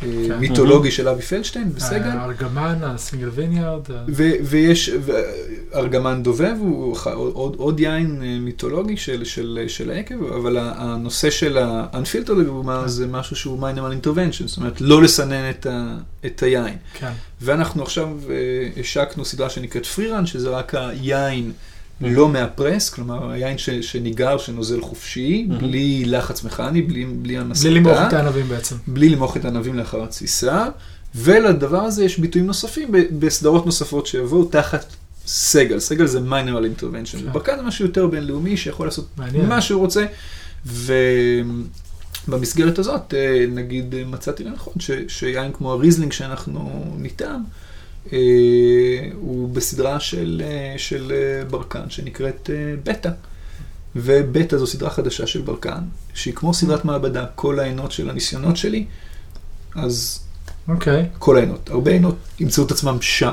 כן. מיתולוגי של אבי פלדשטיין בסגל. הארגמן, הסינגל ויניארד. ויש, ארגמן דובב הוא עוד, עוד יין מיתולוגי של, של, של היקב, אבל הנושא של ה-unfilter לדוגמה זה משהו שהוא minimal intervention, זאת אומרת לא לסנן את, ה- את היין. כן. ואנחנו עכשיו אה, השקנו סדרה שנקראת פרירן, שזה רק היין לא מהפרס, כלומר היין ש, שניגר, שנוזל חופשי, Mhm. בלי לחץ מכני, בלי, בלי המסקה. בלי למרוח את הענבים בעצם. בלי למרוח את הענבים לאחר התסיסה, ולדבר הזה יש ביטויים נוספים בסדרות נוספות שיבואו תחת סגל. סגל זה minimal intervention, כן. וברקן זה משהו יותר בינלאומי שיכול לעשות מעניין. מה שהוא רוצה, ובמסגרת הזאת, אה, נגיד, אה, מצאתי לנכון ש- שיין כמו הריזלינג שאנחנו ניתן, אה, הוא בסדרה של, של ברקן שנקראת בטא. ובטא זו סדרה חדשה של ברקן, שהיא כמו סדרת מעבדה, כל היינות של הניסיונות שלי, אז אוקיי. כל העינות, הרבה עינות ימצאו את עצמם שם.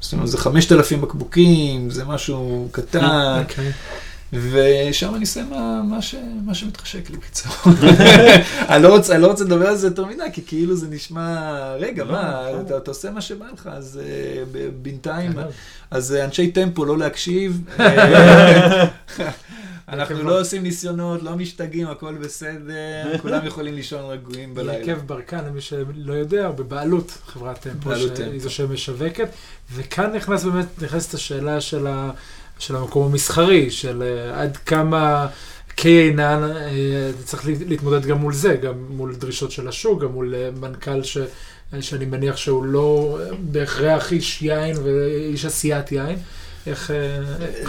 זאת אומרת, זה 5,000 בקבוקים, זה משהו קטן, אוקיי. ושם אני עושה מה, מה, ש, מה שמתחשק לי בקיצור. אני, לא רוצה, אני לא רוצה לדבר על זה יותר מדי, כי כאילו זה נשמע, רגע, לא, מה, נכון. אתה, אתה עושה מה שבא לך, אז ב- בינתיים, כן. אז אה, אנשי טמפו, לא להקשיב. אה, אנחנו לא עושים ניסיונות, לא משתגעים, הכל בסדר, כולם יכולים לישון רגועים בלילה. הרכב ברקן, למי שלא יודע, בבעלות חברת טמפו, שהיא. זו שמשווקת, וכאן נכנס באמת, נכנסת השאלה של, ה, של המקום המסחרי, של אה, עד כמה כעינן, אה, צריך לה- להתמודד גם מול זה, גם מול דרישות של השוק, גם מול אה, מנכ"ל ש, שאני מניח שהוא לא בהכרח איש יין ואיש עשיית יין. איך...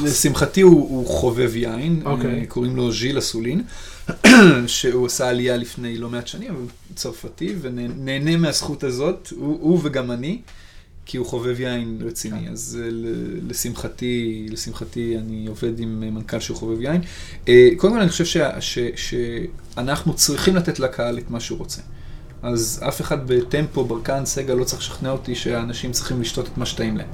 לשמחתי הוא, הוא חובב יין, אוקיי. אה, קוראים לו ז'יל אסולין, שהוא עשה עלייה לפני לא מעט שנים, הוא צרפתי, ונהנה מהזכות הזאת, הוא, הוא וגם אני, כי הוא חובב יין רציני. כן. אז אה, לשמחתי, לשמחתי אני עובד עם אה, מנכ"ל שהוא חובב יין. אה, קודם כל אני חושב שה- ש- שאנחנו צריכים לתת לקהל את מה שהוא רוצה. אז אף אחד בטמפו, ברקן, סגל לא צריך לשכנע אותי שהאנשים צריכים לשתות את מה שטעים להם.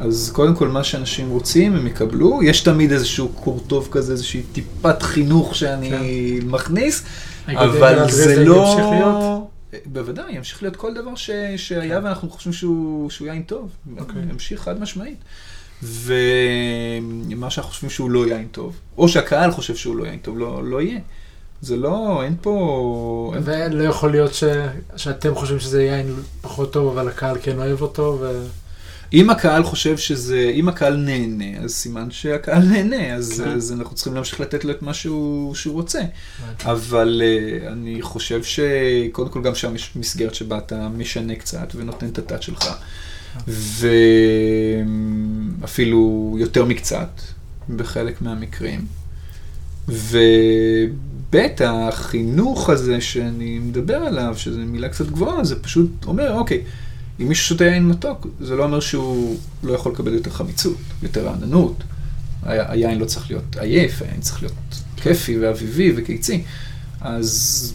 אז קודם כל, מה שאנשים רוצים, הם יקבלו. יש תמיד איזשהו קורטוב כזה, איזושהי טיפת חינוך שאני כן. מכניס, אבל זה לא... בוודאי, ימשיך להיות כל דבר ש... שהיה כן. ואנחנו חושבים שהוא, שהוא יין טוב. אוקיי. ימשיך חד משמעית. ומה שאנחנו חושבים שהוא לא יין טוב, או שהקהל חושב שהוא לא יין טוב, לא, לא יהיה. זה לא, אין פה... אין ולא יכול להיות ש... שאתם חושבים שזה יין פחות טוב, אבל הקהל כן אוהב אותו, ו... אם הקהל חושב שזה, אם הקהל נהנה, אז סימן שהקהל נהנה, אז, כן. אז אנחנו צריכים להמשיך לתת לו את מה שהוא, שהוא רוצה. אבל uh, אני חושב שקודם כל גם שם יש מסגרת שבה אתה משנה קצת ונותן את הטאט שלך. ואפילו יותר מקצת בחלק מהמקרים. וב' החינוך הזה שאני מדבר עליו, שזו מילה קצת גבוהה, זה פשוט אומר, אוקיי, אם מישהו שותה יין מתוק, זה לא אומר שהוא לא יכול לקבל יותר חמיצות, יותר רעננות. היין לא צריך להיות עייף, היין צריך להיות כיפי ואביבי וקיצי. אז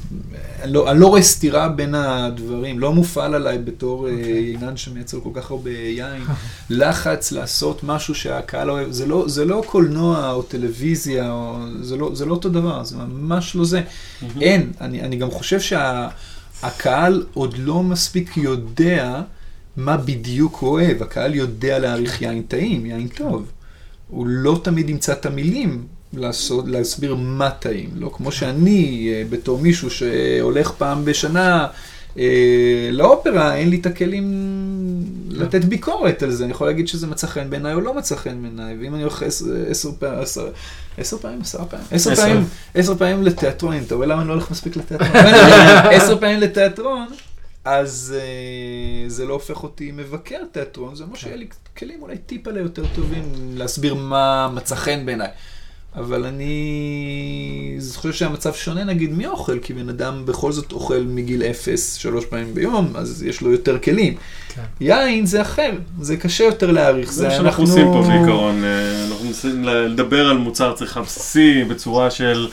אני לא, אני לא רואה סתירה בין הדברים, לא מופעל עליי בתור okay. יינן שמייצר כל כך הרבה יין, לחץ לעשות משהו שהקהל אוהב, זה לא, זה לא קולנוע או טלוויזיה, או, זה, לא, זה לא אותו דבר, זה ממש לא זה. Mm-hmm. אין, אני, אני גם חושב שהקהל עוד לא מספיק יודע מה בדיוק הוא אוהב, הקהל יודע להעריך יין טעים, יין טוב. הוא לא תמיד ימצא את המילים לעשות, להסביר מה טעים. לא כמו שאני, אה, בתור מישהו שהולך פעם בשנה אה, לאופרה, אין לי את הכלים לתת ביקורת על זה. אני יכול להגיד שזה מצא חן בעיניי או לא מצא חן בעיניי, ואם אני הולך עשר, עשר, עשר, עשר פעמים, עשרה פעמים, עשר פעמים, עשר פעמים לתיאטרון, אתה רואה למה אני לא הולך מספיק לתיאטרון? עשר פעמים לתיאטרון. אז uh, זה לא הופך אותי מבקר תיאטרון, זה אומר שיהיה לי כלים אולי טיפה ליותר טובים להסביר מה מצא חן בעיניי. אבל אני חושב שהמצב שונה נגיד מי אוכל, כי בן אדם בכל זאת אוכל מגיל אפס שלוש פעמים ביום, אז יש לו יותר כלים. כן. יין זה אחר, זה קשה יותר להעריך. זה מה שאנחנו עושים פה בעיקרון, אנחנו מנסים לדבר על מוצר צריכה בסיסי בצורה של...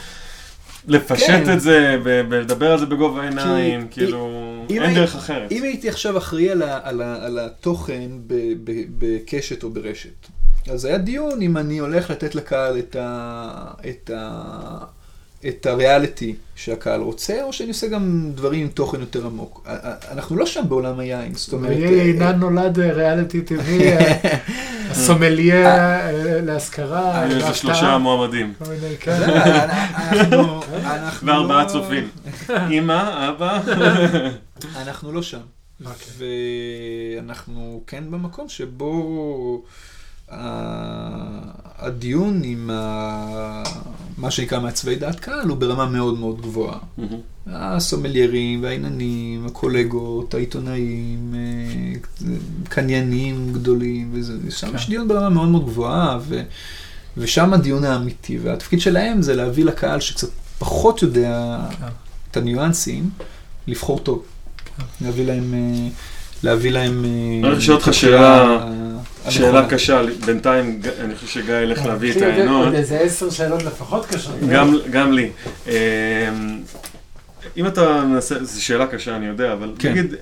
לפשט כן. את זה, ולדבר על זה בגובה העיניים, כי, כאילו, אין הי... דרך אחרת. אם הייתי עכשיו אחראי על, ה, על, ה, על התוכן בקשת או ברשת, אז היה דיון אם אני הולך לתת לקהל את, ה, את, ה, את הריאליטי שהקהל רוצה, או שאני עושה גם דברים עם תוכן יותר עמוק. אנחנו לא שם בעולם היין, זאת אומרת... עינן נולד ריאליטי טבעי, הסומליה להשכרה. יש שלושה מועמדים. כן. וארבעה צופים. אמא, אבא. אנחנו לא שם. ואנחנו כן במקום שבו... הדיון עם מה שנקרא מעצבי דעת קהל הוא ברמה מאוד מאוד גבוהה. הסומליירים והעיננים, הקולגות, העיתונאים, קניינים גדולים, ושם יש דיון ברמה מאוד מאוד גבוהה, ושם הדיון האמיתי, והתפקיד שלהם זה להביא לקהל שקצת פחות יודע את הניואנסים, לבחור טוב. להביא להם... להביא להם... אני רוצה לשאול אותך שאלה, שאלה קשה, בינתיים אני חושב שגיא ילך להביא את העיינות. עוד איזה עשר שאלות לפחות קשות. גם לי. אם אתה מנסה, זו שאלה קשה אני יודע, אבל נגיד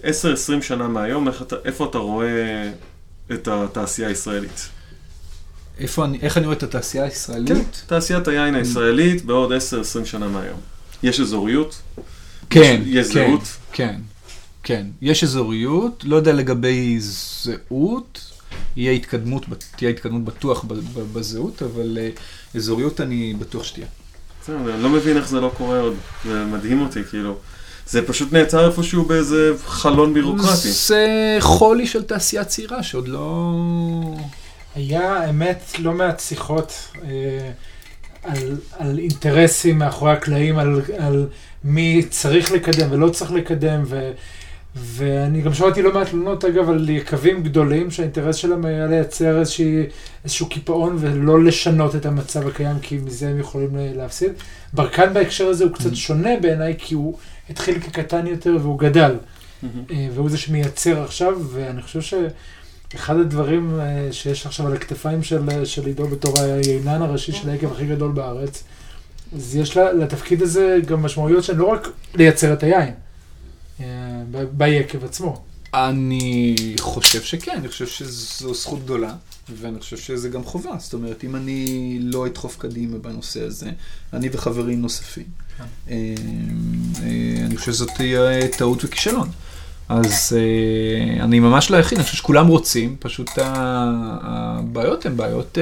10-20 שנה מהיום, איפה אתה רואה את התעשייה הישראלית? איפה אני, איך אני רואה את התעשייה הישראלית? כן, תעשיית היין הישראלית בעוד 10-20 שנה מהיום. יש אזוריות? כן, יש כן, זהות? כן. כן, יש אזוריות, לא יודע לגבי זהות, יהיה התקדמות, תהיה התקדמות בטוח בזהות, אבל אזוריות אני בטוח שתהיה. בסדר, אני לא מבין איך זה לא קורה עוד, זה מדהים אותי, כאילו. זה פשוט נעצר איפשהו באיזה חלון בירוקרטי. זה חולי של תעשייה צעירה שעוד לא... היה, האמת, לא מעט שיחות אה, על, על אינטרסים מאחורי הקלעים, על, על מי צריך לקדם ולא צריך לקדם, ו... ואני גם שמעתי לא מעט תלונות, אגב, על יקבים גדולים, שהאינטרס שלהם היה לייצר איזושהי, איזשהו קיפאון ולא לשנות את המצב הקיים, כי מזה הם יכולים להפסיד. ברקן בהקשר הזה הוא קצת שונה בעיניי, כי הוא התחיל כקטן יותר והוא גדל. והוא זה שמייצר עכשיו, ואני חושב שאחד הדברים שיש עכשיו על הכתפיים של, של עידו בתור היינן הראשי של היקב הכי גדול בארץ, אז יש לתפקיד הזה גם משמעויות שהן לא רק לייצר את היין. ביקב עצמו. אני חושב שכן, אני חושב שזו זכות גדולה, ואני חושב שזה גם חובה. זאת אומרת, אם אני לא אדחוף קדימה בנושא הזה, אני וחברים נוספים, אני חושב שזאת תהיה טעות וכישלון. אז אני ממש לא היחיד, אני חושב שכולם רוצים, פשוט הבעיות הן בעיות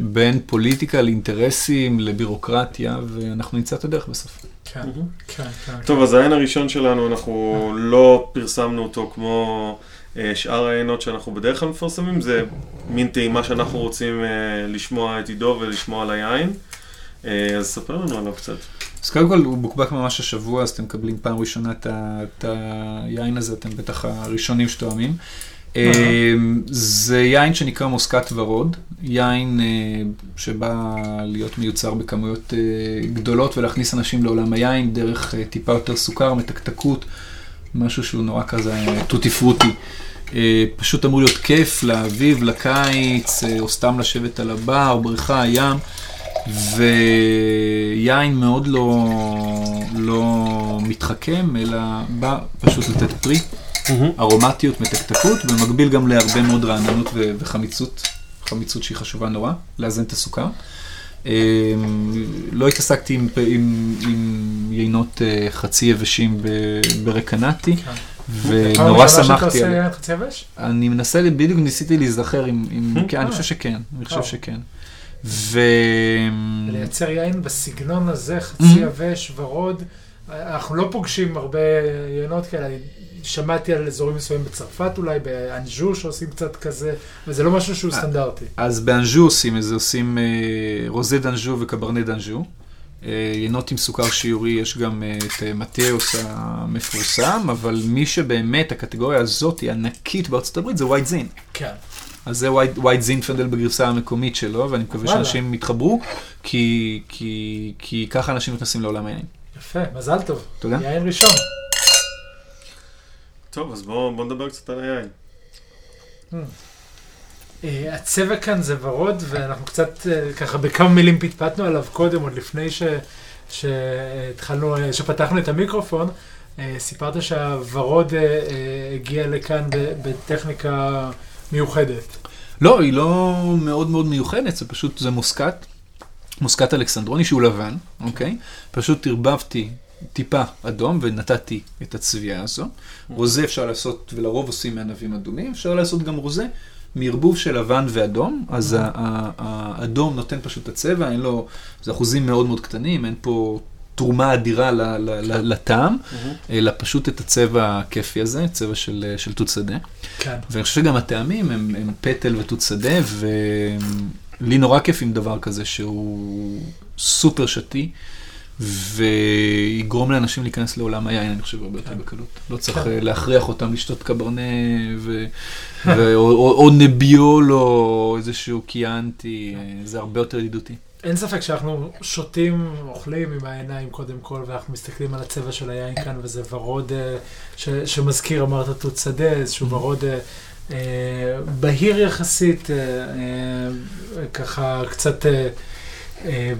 בין פוליטיקה לאינטרסים, לבירוקרטיה, ואנחנו נמצא את הדרך בסוף. כן, כן, כן. טוב, אז העין הראשון שלנו, אנחנו לא פרסמנו אותו כמו אה, שאר העיינות שאנחנו בדרך כלל מפרסמים זה מין טעימה שאנחנו רוצים אה, לשמוע את עידו ולשמוע על היין. אה, אז ספר לנו עליו קצת. אז קודם כל הוא בוקבק ממש השבוע, אז אתם מקבלים פעם ראשונה את היין הזה, אתם בטח הראשונים שתואמים. אה, זה יין שנקרא מוסקת ורוד, יין אה, שבא להיות מיוצר בכמויות אה, גדולות ולהכניס אנשים לעולם היין דרך טיפה יותר סוכר, מתקתקות, משהו שהוא נורא כזה טוטי פרוטי. פשוט אמור להיות כיף לאביב, לקיץ, או סתם לשבת על הבר, בריכה, ים. ויין מאוד לא, לא מתחכם, אלא בא פשוט לתת פרי, ארומטיות, מתקתקות, במקביל גם להרבה מאוד רעננות ו- וחמיצות, חמיצות שהיא חשובה נורא, לאזן את הסוכר. אה, לא התעסקתי עם, עם, עם יינות אה, חצי יבשים ברקנטי, כן. ונורא שמחתי? אני מנסה, בדיוק ניסיתי להיזכר אם, אם אה. כן, אני חושב שכן, אני חושב. שכן. ו... לייצר יין בסגנון הזה, חצי Mm-hmm. יבש, ורוד. אנחנו לא פוגשים הרבה יינות כאלה. שמעתי על אזורים מסוימים בצרפת אולי, באנג'ו שעושים קצת כזה, וזה לא משהו שהוא אה. סטנדרטי. אז באנג'ו עושים את זה, עושים אה, רוזי דאנג'ו וקברנה דאנג'ו. אה, יינות עם סוכר שיורי, יש גם את מתאוס המפורסם, אבל מי שבאמת, הקטגוריה הזאת היא ענקית בארצות הברית, זה ווייט זין. כן. אז זה white, white Zinfandel בגרסה המקומית שלו, ואני מקווה וואלה. שאנשים יתחברו, כי, כי, כי ככה אנשים נכנסים לעולם היין. יפה, מזל טוב. תודה. יין ראשון. טוב, אז בואו בוא נדבר קצת על היין. אה, הצבע כאן זה ורוד, ואנחנו קצת אה, ככה בכמה מילים פטפטנו עליו קודם, עוד לפני ש- שהתחלנו, אה, שפתחנו את המיקרופון. אה, סיפרת שהוורוד אה, אה, הגיע לכאן ב- בטכניקה מיוחדת. לא, היא לא מאוד מאוד מיוחדת, זה פשוט, זה מוסקת, מוסקת אלכסנדרוני שהוא לבן, אוקיי? פשוט ערבבתי טיפה אדום ונתתי את הצביעה הזו. רוזה אפשר לעשות, ולרוב עושים מענבים אדומים, אפשר לעשות גם רוזה מערבוב של לבן ואדום, אז האדום נותן פשוט את הצבע, אין לו, זה אחוזים מאוד מאוד קטנים, אין פה תרומה אדירה ל- לטעם, אלא פשוט את הצבע הכיפי הזה, צבע של, של תות שדה. כן. ואני חושב שגם הטעמים הם, הם פטל ותות שדה, ולי נורא כיף עם דבר כזה שהוא סופר שתי, ויגרום לאנשים להיכנס לעולם היין, אני חושב, הרבה יותר בקלות. לא צריך כן. אה, להכריח אותם לשתות קברנה, או, נביול, או איזשהו קיאנטי, אה, זה הרבה יותר ידידותי. אין ספק שאנחנו שותים, אוכלים עם העיניים קודם כל, ואנחנו מסתכלים על הצבע של היין כאן, וזה ורוד אה, ש, שמזכיר, אמרת תות שדה, איזשהו Mm-hmm. ורוד אה, בהיר יחסית, אה, אה, ככה קצת, אה,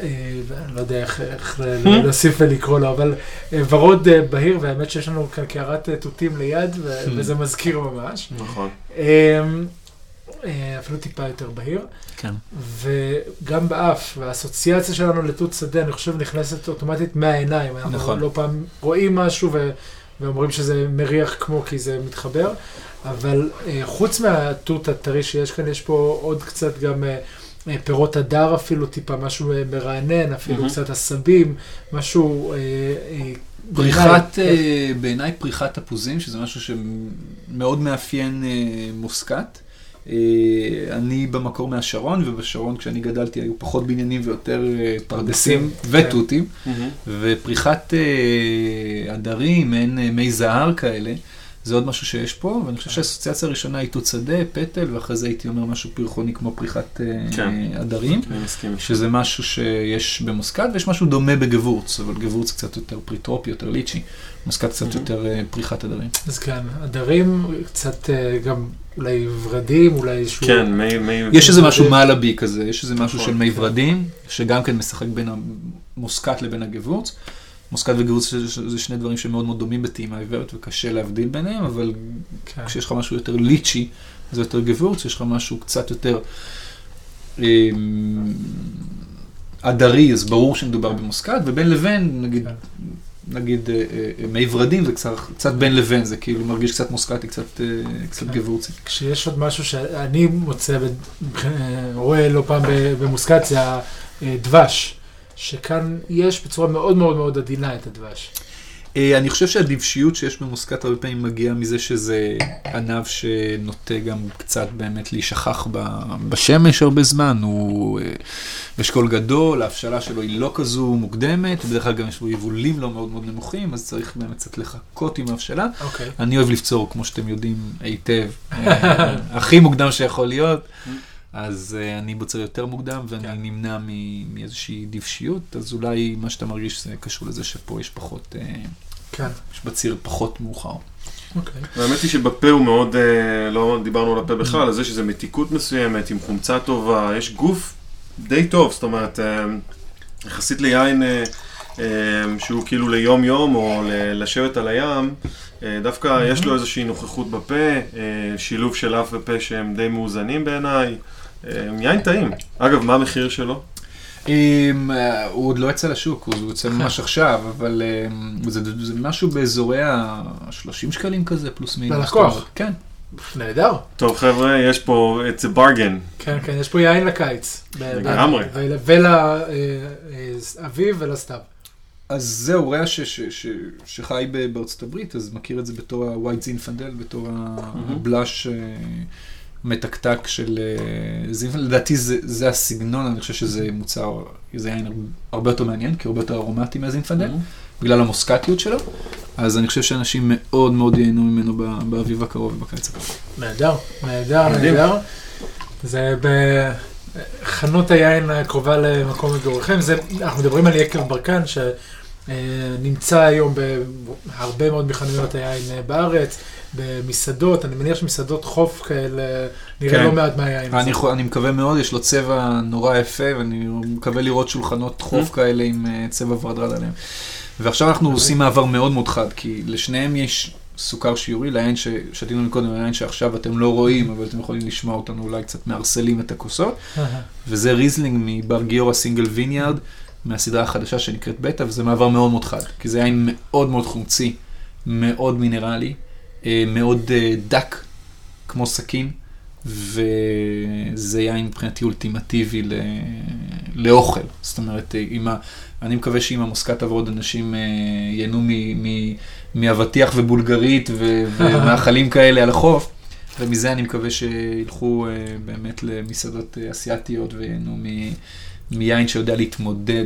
אני לא יודע איך, Mm-hmm. להוסיף ולקרוא לו, אבל אה, ורוד אה, בהיר, והאמת שיש לנו כאן קערת אה, תותים ליד, Mm-hmm. וזה מזכיר ממש. נכון. אה, אה, אפילו טיפה יותר בהיר. כן. וגם באף, והאסוציאציה שלנו לתות שדה, אני חושב, נכנסת אוטומטית מהעיניים. אנחנו נכון. לא פעם רואים משהו ו... ואומרים שזה מריח כמו כי זה מתחבר, אבל אה, חוץ מהתות הטרי שיש כאן, יש פה עוד קצת גם אה, אה, פירות הדר אפילו, טיפה משהו אה, מרענן, אפילו מהמם. קצת עשבים, משהו... אה, אה, פריחת, בעיניי, אה, בעיניי פריחת תפוזים, שזה משהו שמאוד מאפיין מוסקת. אני במקור מהשרון, ובשרון כשאני גדלתי היו פחות בניינים ויותר פרדסים פרדסים, ותותים, ופריחת עדרים, מעין מי זהר כאלה, זה עוד משהו שיש פה, ואני חושב שהאסוציאציה הראשונה היא תות שדה, פטל, ואחרי זה הייתי אומר משהו פרחוני כמו פריחת אה, כן. עדרים. אני מסכים. איתך. שזה משהו שיש במוסקת, ויש משהו דומה בגבורץ, אבל גבורץ קצת יותר פריטרופי, יותר ליצ'י. מוסקת קצת Mhm. יותר אה, פריחת עדרים. אז כן, עדרים, קצת אה, גם אולי ורדים, אולי איזשהו... כן, מי... מי... יש איזה משהו. מעלבי כזה, יש איזה משהו נכון, של מי כן. ורדים, שגם כן משחק בין המוסקת לבין הגבורץ. מוסקת וגבורץ זה- שני דברים שמאוד מאוד דומים בטעימה עיוורת וקשה להבדיל ביניהם, אבל כן. כשיש לך משהו יותר ליצ'י, זה יותר גבורץ, יש לך משהו קצת יותר אמ, עדרי, אז ברור שמדובר במוסקת, ובין לבין, נגיד, כן. נגיד אה, אה, מי ורדים זה קצת, קצת בין לבין, זה כאילו מרגיש קצת מוסקטי, קצת, אה, קצת כן. גבורצי. כשיש עוד משהו שאני מוצא, רואה לא פעם במוסקת, זה הדבש, שכאן יש בצורה מאוד מאוד מאוד עדינה את הדבש. אה, אני חושב שהדבשיות שיש במוסקת הרבה פעמים מגיעה מזה שזה ענב שנוטה גם קצת באמת להישכח בשמש הרבה זמן, הוא אה, אשכול גדול, ההבשלה שלו היא לא כזו מוקדמת, בדרך כלל גם יש בו יבולים לא מאוד מאוד נמוכים, אז צריך באמת קצת לחכות עם ההבשלה. אוקיי. אני אוהב לפצור, כמו שאתם יודעים היטב, אה, הכי מוקדם שיכול להיות. אז uh, אני בוצר יותר מוקדם ואני כן. נמנע מ- מאיזושהי דבשיות, אז אולי מה שאתה מרגיש זה קשור לזה שפה יש פחות, uh, כן. יש בציר פחות מאוחר. אוקיי. האמת היא שבפה הוא מאוד, אה, לא דיברנו על הפה בכלל, על זה שזה מתיקות מסוימת, עם חומצה טובה, יש גוף די טוב, זאת אומרת, אה, יחסית ליין אה, שהוא כאילו ליום יום או לשבת על הים, אה, דווקא יש לו איזושהי נוכחות בפה, אה, שילוב של אף ופה שהם די מאוזנים בעיניי, אה, יין טעים. אגב, מה המחיר שלו? Um, הוא עוד לא יצא לשוק, הוא יוצא ממש עכשיו, אבל um, זה, זה משהו באזורי ה-30 שקלים כזה, פלוס מינוס. ללקוח. כן. נהדר. טוב חבר'ה, יש פה, it's a bargain. כן, כן, יש פה יין לקיץ. ב- ב- לגמרי. ולאביב ולסתיו. אז זהו, ריאה ש, ש, ש, שחי ב- בארצות הברית, אז מכיר את זה בתור ה-white זינפנדל, בתור הבלאש אה, מתקתק של אה, זינפנדל. לדעתי זה, זה הסגנון, אני חושב שזה מוצר, זה יין הרבה יותר מעניין, כי הרבה יותר ארומטי מהזינפנדל, בגלל המוסקטיות שלו. אז אני חושב שאנשים מאוד מאוד ייהנו ממנו ב- באביב הקרוב ובקיץ הקרוב. נהדר, נהדר. נהדר. זה בחנות היין הקרובה למקום מגוריכם. אנחנו מדברים על יקב ברקן, שנמצא היום בהרבה מאוד מחנויות היין בארץ, במסעדות, אני מניח שמסעדות חוף כאלה, נראה כן. לא מעט מהיין הזה. אני, חו- אני מקווה מאוד, יש לו צבע נורא יפה, ואני מקווה לראות שולחנות חוף כאלה עם אה, צבע ורדרד עליהם. ועכשיו אנחנו עושים מעבר מאוד מאוד חד, כי לשניהם יש סוכר שיורי, ליין ששתינו מקודם, ליין שעכשיו אתם לא רואים, אבל אתם יכולים לשמוע אותנו אולי קצת מערסלים את הכוסות, וזה ריזלינג מבר גיורא single vineyard, מהסדרה החדשה שנקראת בטא, וזה מעבר מאוד מאוד חד, כי זה יין מאוד מאוד חומצי, מאוד מינרלי, אה, מאוד אה, דק, כמו סכין, וזה יין מבחינתי אולטימטיבי ל... לאוכל. זאת אומרת, אה, עם ה... אני מקווה שאם המוסקת תעבור עוד אנשים ייהנו מ... מ... מאבטיח ובולגרית ו... ומאכלים כאלה על החוף, ומזה אני מקווה שילכו באמת למסעדות אסיאתיות וייהנו מ... מיין שיודע להתמודד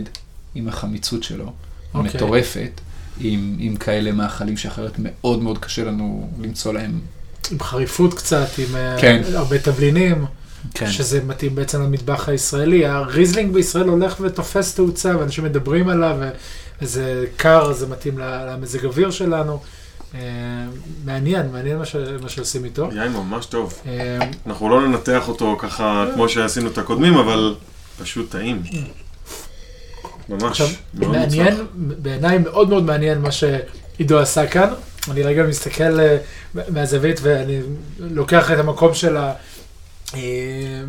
עם החמיצות שלו, אוקיי. מטורפת, עם, עם כאלה מאכלים שאחרת מאוד מאוד קשה לנו למצוא להם. עם חריפות קצת, עם אה, כן. הרבה תבלינים, כן. שזה מתאים בעצם למטבח הישראלי. הריזלינג בישראל הולך ותופס תאוצה, ואנשים מדברים עליו, וזה קר, זה מתאים ל- למזג אוויר שלנו. אה, מעניין, מעניין מה, ש... מה שעושים איתו. יין ממש טוב. אה, אנחנו לא ננתח אותו ככה כמו שעשינו את הקודמים, אבל פשוט טעים. ממש. עכשיו, מאוד מעניין. בעיניי מאוד מאוד מעניין מה שעידו עשה כאן. אני רגע מסתכל אה, מהזווית ואני לוקח את המקום של ה... אה,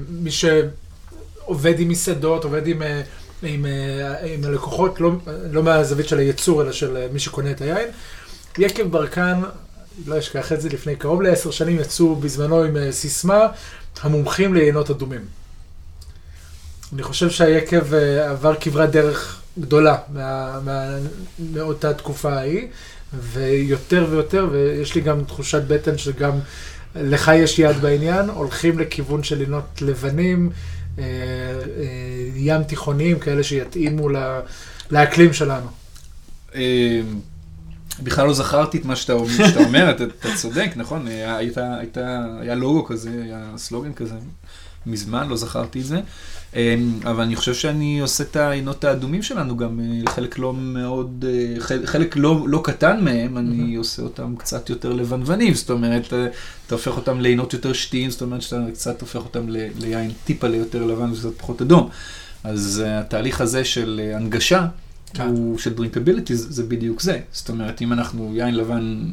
מי שעובד עם מסעדות, עובד עם, אה, עם, עם הלקוחות, לא, לא מהזווית של הייצור, אלא של מי שקונה את היין. יקב ברקן, לא אשכח את זה, לפני קרוב לעשר שנים יצאו בזמנו עם סיסמה, המומחים ליינות אדומים. אני חושב שהיקב אה, עבר כברת דרך גדולה מאותה תקופה ההיא, ויותר ויותר, ויש לי גם תחושת בטן שגם לך יש יד בעניין, הולכים לכיוון של לינות לבנים, אה, אה, ים תיכוניים, כאלה שיתאימו לאקלים שלנו. בכלל לא זכרתי את מה שאתה אומר, אתה, צודק, נכון? הייתה, היה לוגו כזה, היה סלוגן כזה, מזמן לא זכרתי את זה. אה, אבל אני חושב שאני עושה את העינות האדומים שלנו גם, אה, חלק לא מאוד, אה, חלק, לא, לא קטן מהם, אני עושה אותם קצת יותר לבנוונים, זאת אומרת, אה, אתה הופך אותם לעינות יותר שתיים, זאת אומרת שאתה קצת הופך אותם ל- ליין טיפה ליותר לבן וקצת פחות אדום. אז התהליך הזה של הנגשה, כן. הוא של דרינקביליטי, זה, בדיוק זה. זאת אומרת, אם אנחנו יין לבן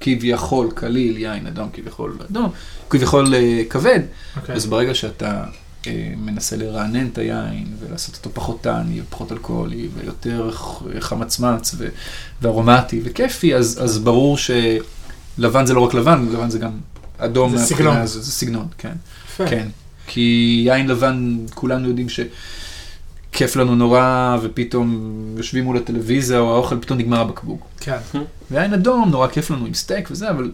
כביכול קליל, יין אדום כביכול אדום, כביכול uh, כבד, אוקיי. אז ברגע שאתה uh, מנסה לרענן את היין ולעשות אותו פחות טעני ופחות אלכוהולי ויותר חמצמץ ו- וארומטי וכיפי, אז, אז ברור שלבן זה לא רק לבן, לבן זה גם אדום. זה מהבחינה סגנון. הזו, זה סגנון, כן. יפה. כן, כי יין לבן, כולנו יודעים ש... כיף לנו נורא, ופתאום יושבים מול הטלוויזיה או האוכל, פתאום נגמר הבקבוק. כן. ויין אדום, נורא כיף לנו עם סטייק וזה, אבל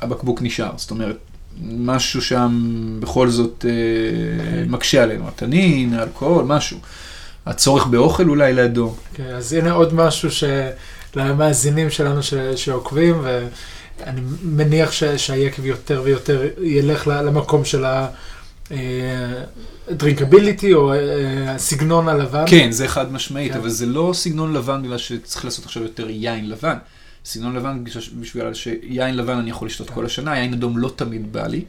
הבקבוק נשאר. זאת אומרת, משהו שם בכל זאת אה, מקשה עלינו, התנין, האלכוהול, משהו. הצורך באוכל אולי לאדום. כן, אז הנה עוד משהו. למאזינים שלנו ש... שעוקבים, ואני מניח ש... שהיקב יותר ויותר ילך למקום של או אה, הסגנון הלבן. כן, זה חד משמעית, כן. אבל זה לא סגנון לבן בגלל שצריך לעשות עכשיו יותר יין לבן. סגנון לבן בשביל שיין לבן אני יכול לשתות כל השנה, יין אדום לא תמיד בא לי.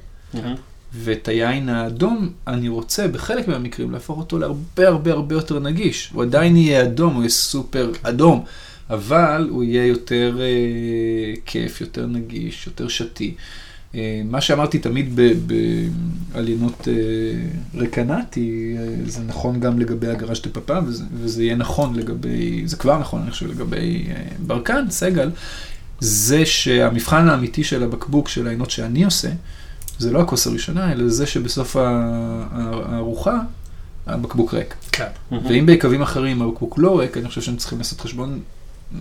ואת היין האדום, אני רוצה בחלק מהמקרים להפוך אותו להרבה הרבה הרבה יותר נגיש. הוא עדיין יהיה אדום, הוא יהיה סופר אדום, אבל הוא יהיה יותר אה, כיף, יותר נגיש, יותר שתי. אה, מה שאמרתי תמיד ב- ב- על יינות אה, רקנטי, אה, זה נכון גם לגבי הגרז' דה פאפה, וזה, וזה יהיה נכון לגבי, זה כבר נכון, אני חושב, לגבי ברקן, סגל, זה שהמבחן האמיתי של הבקבוק של העיינות שאני עושה, זה לא הכוס הראשונה, אלא זה שבסוף הארוחה, הבקבוק ריק. כן. ואם ביקבים אחרים הבקבוק לא ריק, אני חושב שהם צריכים לעשות חשבון,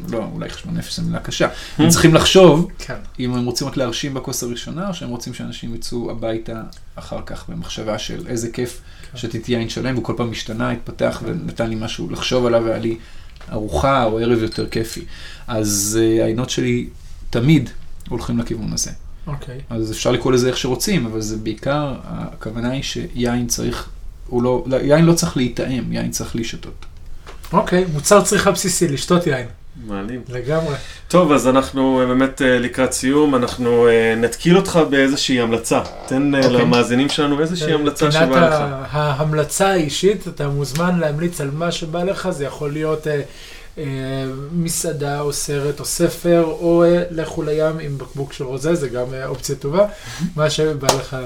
לא, אולי חשבון נפש זו מילה קשה, הם צריכים לחשוב כן. אם הם רוצים רק להרשים בכוס הראשונה, או שהם רוצים שאנשים יצאו הביתה אחר כך במחשבה של איזה כיף כן. שתיתי יין שלם, והוא כל פעם השתנה, התפתח ונתן לי משהו לחשוב עליו, והיה לי ארוחה או ערב יותר כיפי. אז uh, העיינות שלי תמיד הולכים לכיוון הזה. אוקיי. אז אפשר לקרוא לזה איך שרוצים, אבל זה בעיקר, הכוונה היא שיין צריך, הוא לא, לא, יין לא צריך להיטעם, יין צריך להישתות. אוקיי, מוצר צריכה בסיסי, לשתות יין. מעלים. לגמרי. טוב, אז אנחנו אה, באמת אה, לקראת סיום, אנחנו אה, נתקיל אותך באיזושהי המלצה. תן אה, אוקיי. למאזינים שלנו איזושהי המלצה פינת שבאה לך. ה- ההמלצה האישית, אתה מוזמן להמליץ על מה שבא לך, זה יכול להיות אה, אה, מסעדה או סרט או ספר, או אה, לכו לים עם בקבוק של רוזה, זה גם אה, אופציה טובה, מה שבא לך אה,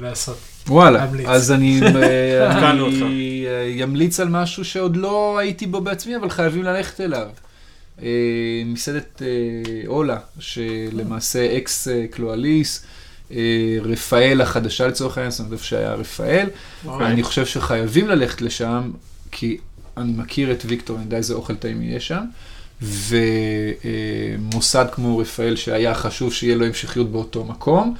לעשות. וואלה, להמליץ. אז אני. אני אמליץ על משהו שעוד לא הייתי בו בעצמי, אבל חייבים ללכת אליו. אה, מסעדת אה, אולה, שלמעשה אקס אה, קלואליס, אה, רפאל החדשה לצורך העניין, זאת אומרת איפה שהיה רפאל. אוקיי. אני חושב שחייבים ללכת לשם, כי אני מכיר את ויקטור, אני יודע איזה אוכל טעים יהיה שם. ומוסד כמו רפאל שהיה חשוב שיהיה לו המשכיות באותו מקום,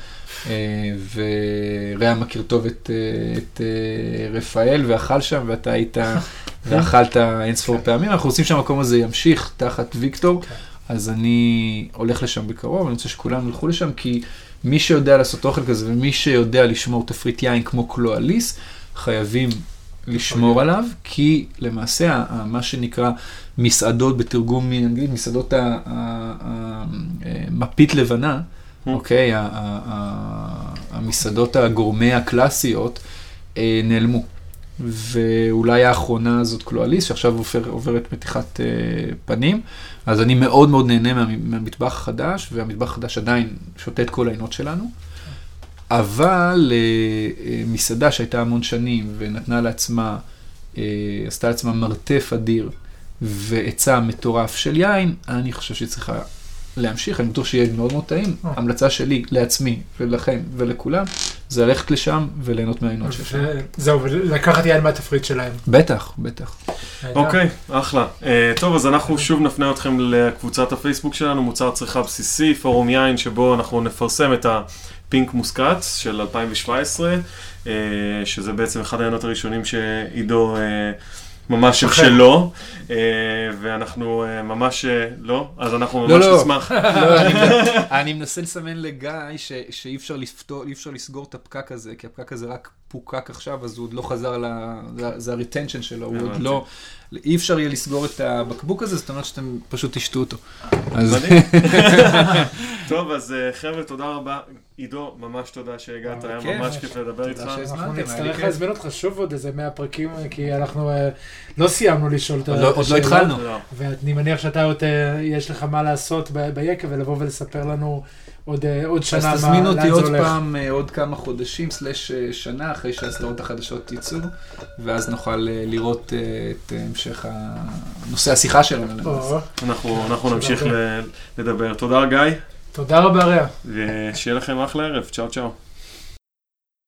ורע מכיר טוב את, אה, את אה, רפאל ואכל שם ואתה היית ואכלת אין ספור פעמים, אנחנו רוצים שהמקום הזה ימשיך תחת ויקטור, כן. אז אני הולך לשם בקרוב, אני רוצה שכולם ילכו לשם, כי מי שיודע לעשות אוכל כזה ומי שיודע לשמור תפריט יין כמו קלואליס, חייבים לשמור עליו, כי למעשה מה שנקרא מסעדות בתרגום מאנגלית, מסעדות המפית לבנה, אוקיי, ה- ה- המסעדות הגורמה הקלאסיות אה, נעלמו. ואולי האחרונה הזאת קלואליס, שעכשיו עובר, עוברת מתיחת אה, פנים, אז אני מאוד מאוד נהנה מה, מהמטבח החדש, והמטבח החדש עדיין שותה את כל העינות שלנו. אבל אה, אה, מסעדה שהייתה המון שנים ונתנה לעצמה, אה, עשתה לעצמה מרתף אדיר והיצע מטורף של יין, אני חושב שהיא צריכה להמשיך, אני בטוח שיהיה מאוד מאוד טעים. אה. המלצה שלי לעצמי ולכם ולכולם, זה ללכת לשם וליהנות מהעינות שיש. זהו, ולקחת יין מהתפריט שלהם. בטח, בטח. נהדר. אוקיי, אחלה. אה, טוב, אז אנחנו שוב נפנה אתכם לקבוצת הפייסבוק שלנו, מוצר צריכה בסיסי, פורום יין, שבו אנחנו נפרסם את הפינק מוסקאט של 2017, אה, שזה בעצם אחד העיינות הראשונים שעידו... ממש אחר. שלו, אה, ואנחנו אה, ממש, אה, לא? אז אנחנו לא, ממש לא. נשמח. לא, אני, מנסה לסמן לגיא ש, שאי אפשר, לסגור את הפקק הזה, כי הפקק הזה רק פוקק עכשיו, אז הוא עוד לא חזר ל... זה, הריטנשן שלו, הוא עוד. לא... אי אפשר יהיה לסגור את הבקבוק הזה, זאת אומרת שאתם פשוט תשתו אותו. אז. טוב, אז אה, חבר'ה, תודה רבה. עידו, ממש תודה שהגעת, היה כן, ממש כיף לדבר איתך. אנחנו נצטרך. להזמין אותך שוב עוד איזה 100 פרקים, כי אנחנו אה, לא סיימנו לשאול את ה- עוד לא- לא. התחלנו. לא. ואני מניח שאתה עוד, אה, יש לך מה לעשות ביקב ולבוא ולספר לנו עוד, אה, עוד שנה אז מה, תזמין אותי לאן זה עוד הולך. פעם, אה, עוד כמה חודשים, סלש אה, שנה, אחרי שהסדרות החדשות יצאו, ואז נוכל לראות את המשך ה- נושא השיחה שלנו. אנחנו אנחנו תודה נמשיך. ל- לדבר. תודה, גיא, תודה רבה רע. ושיהיה לכם אחלה ערב. צ'או צ'או.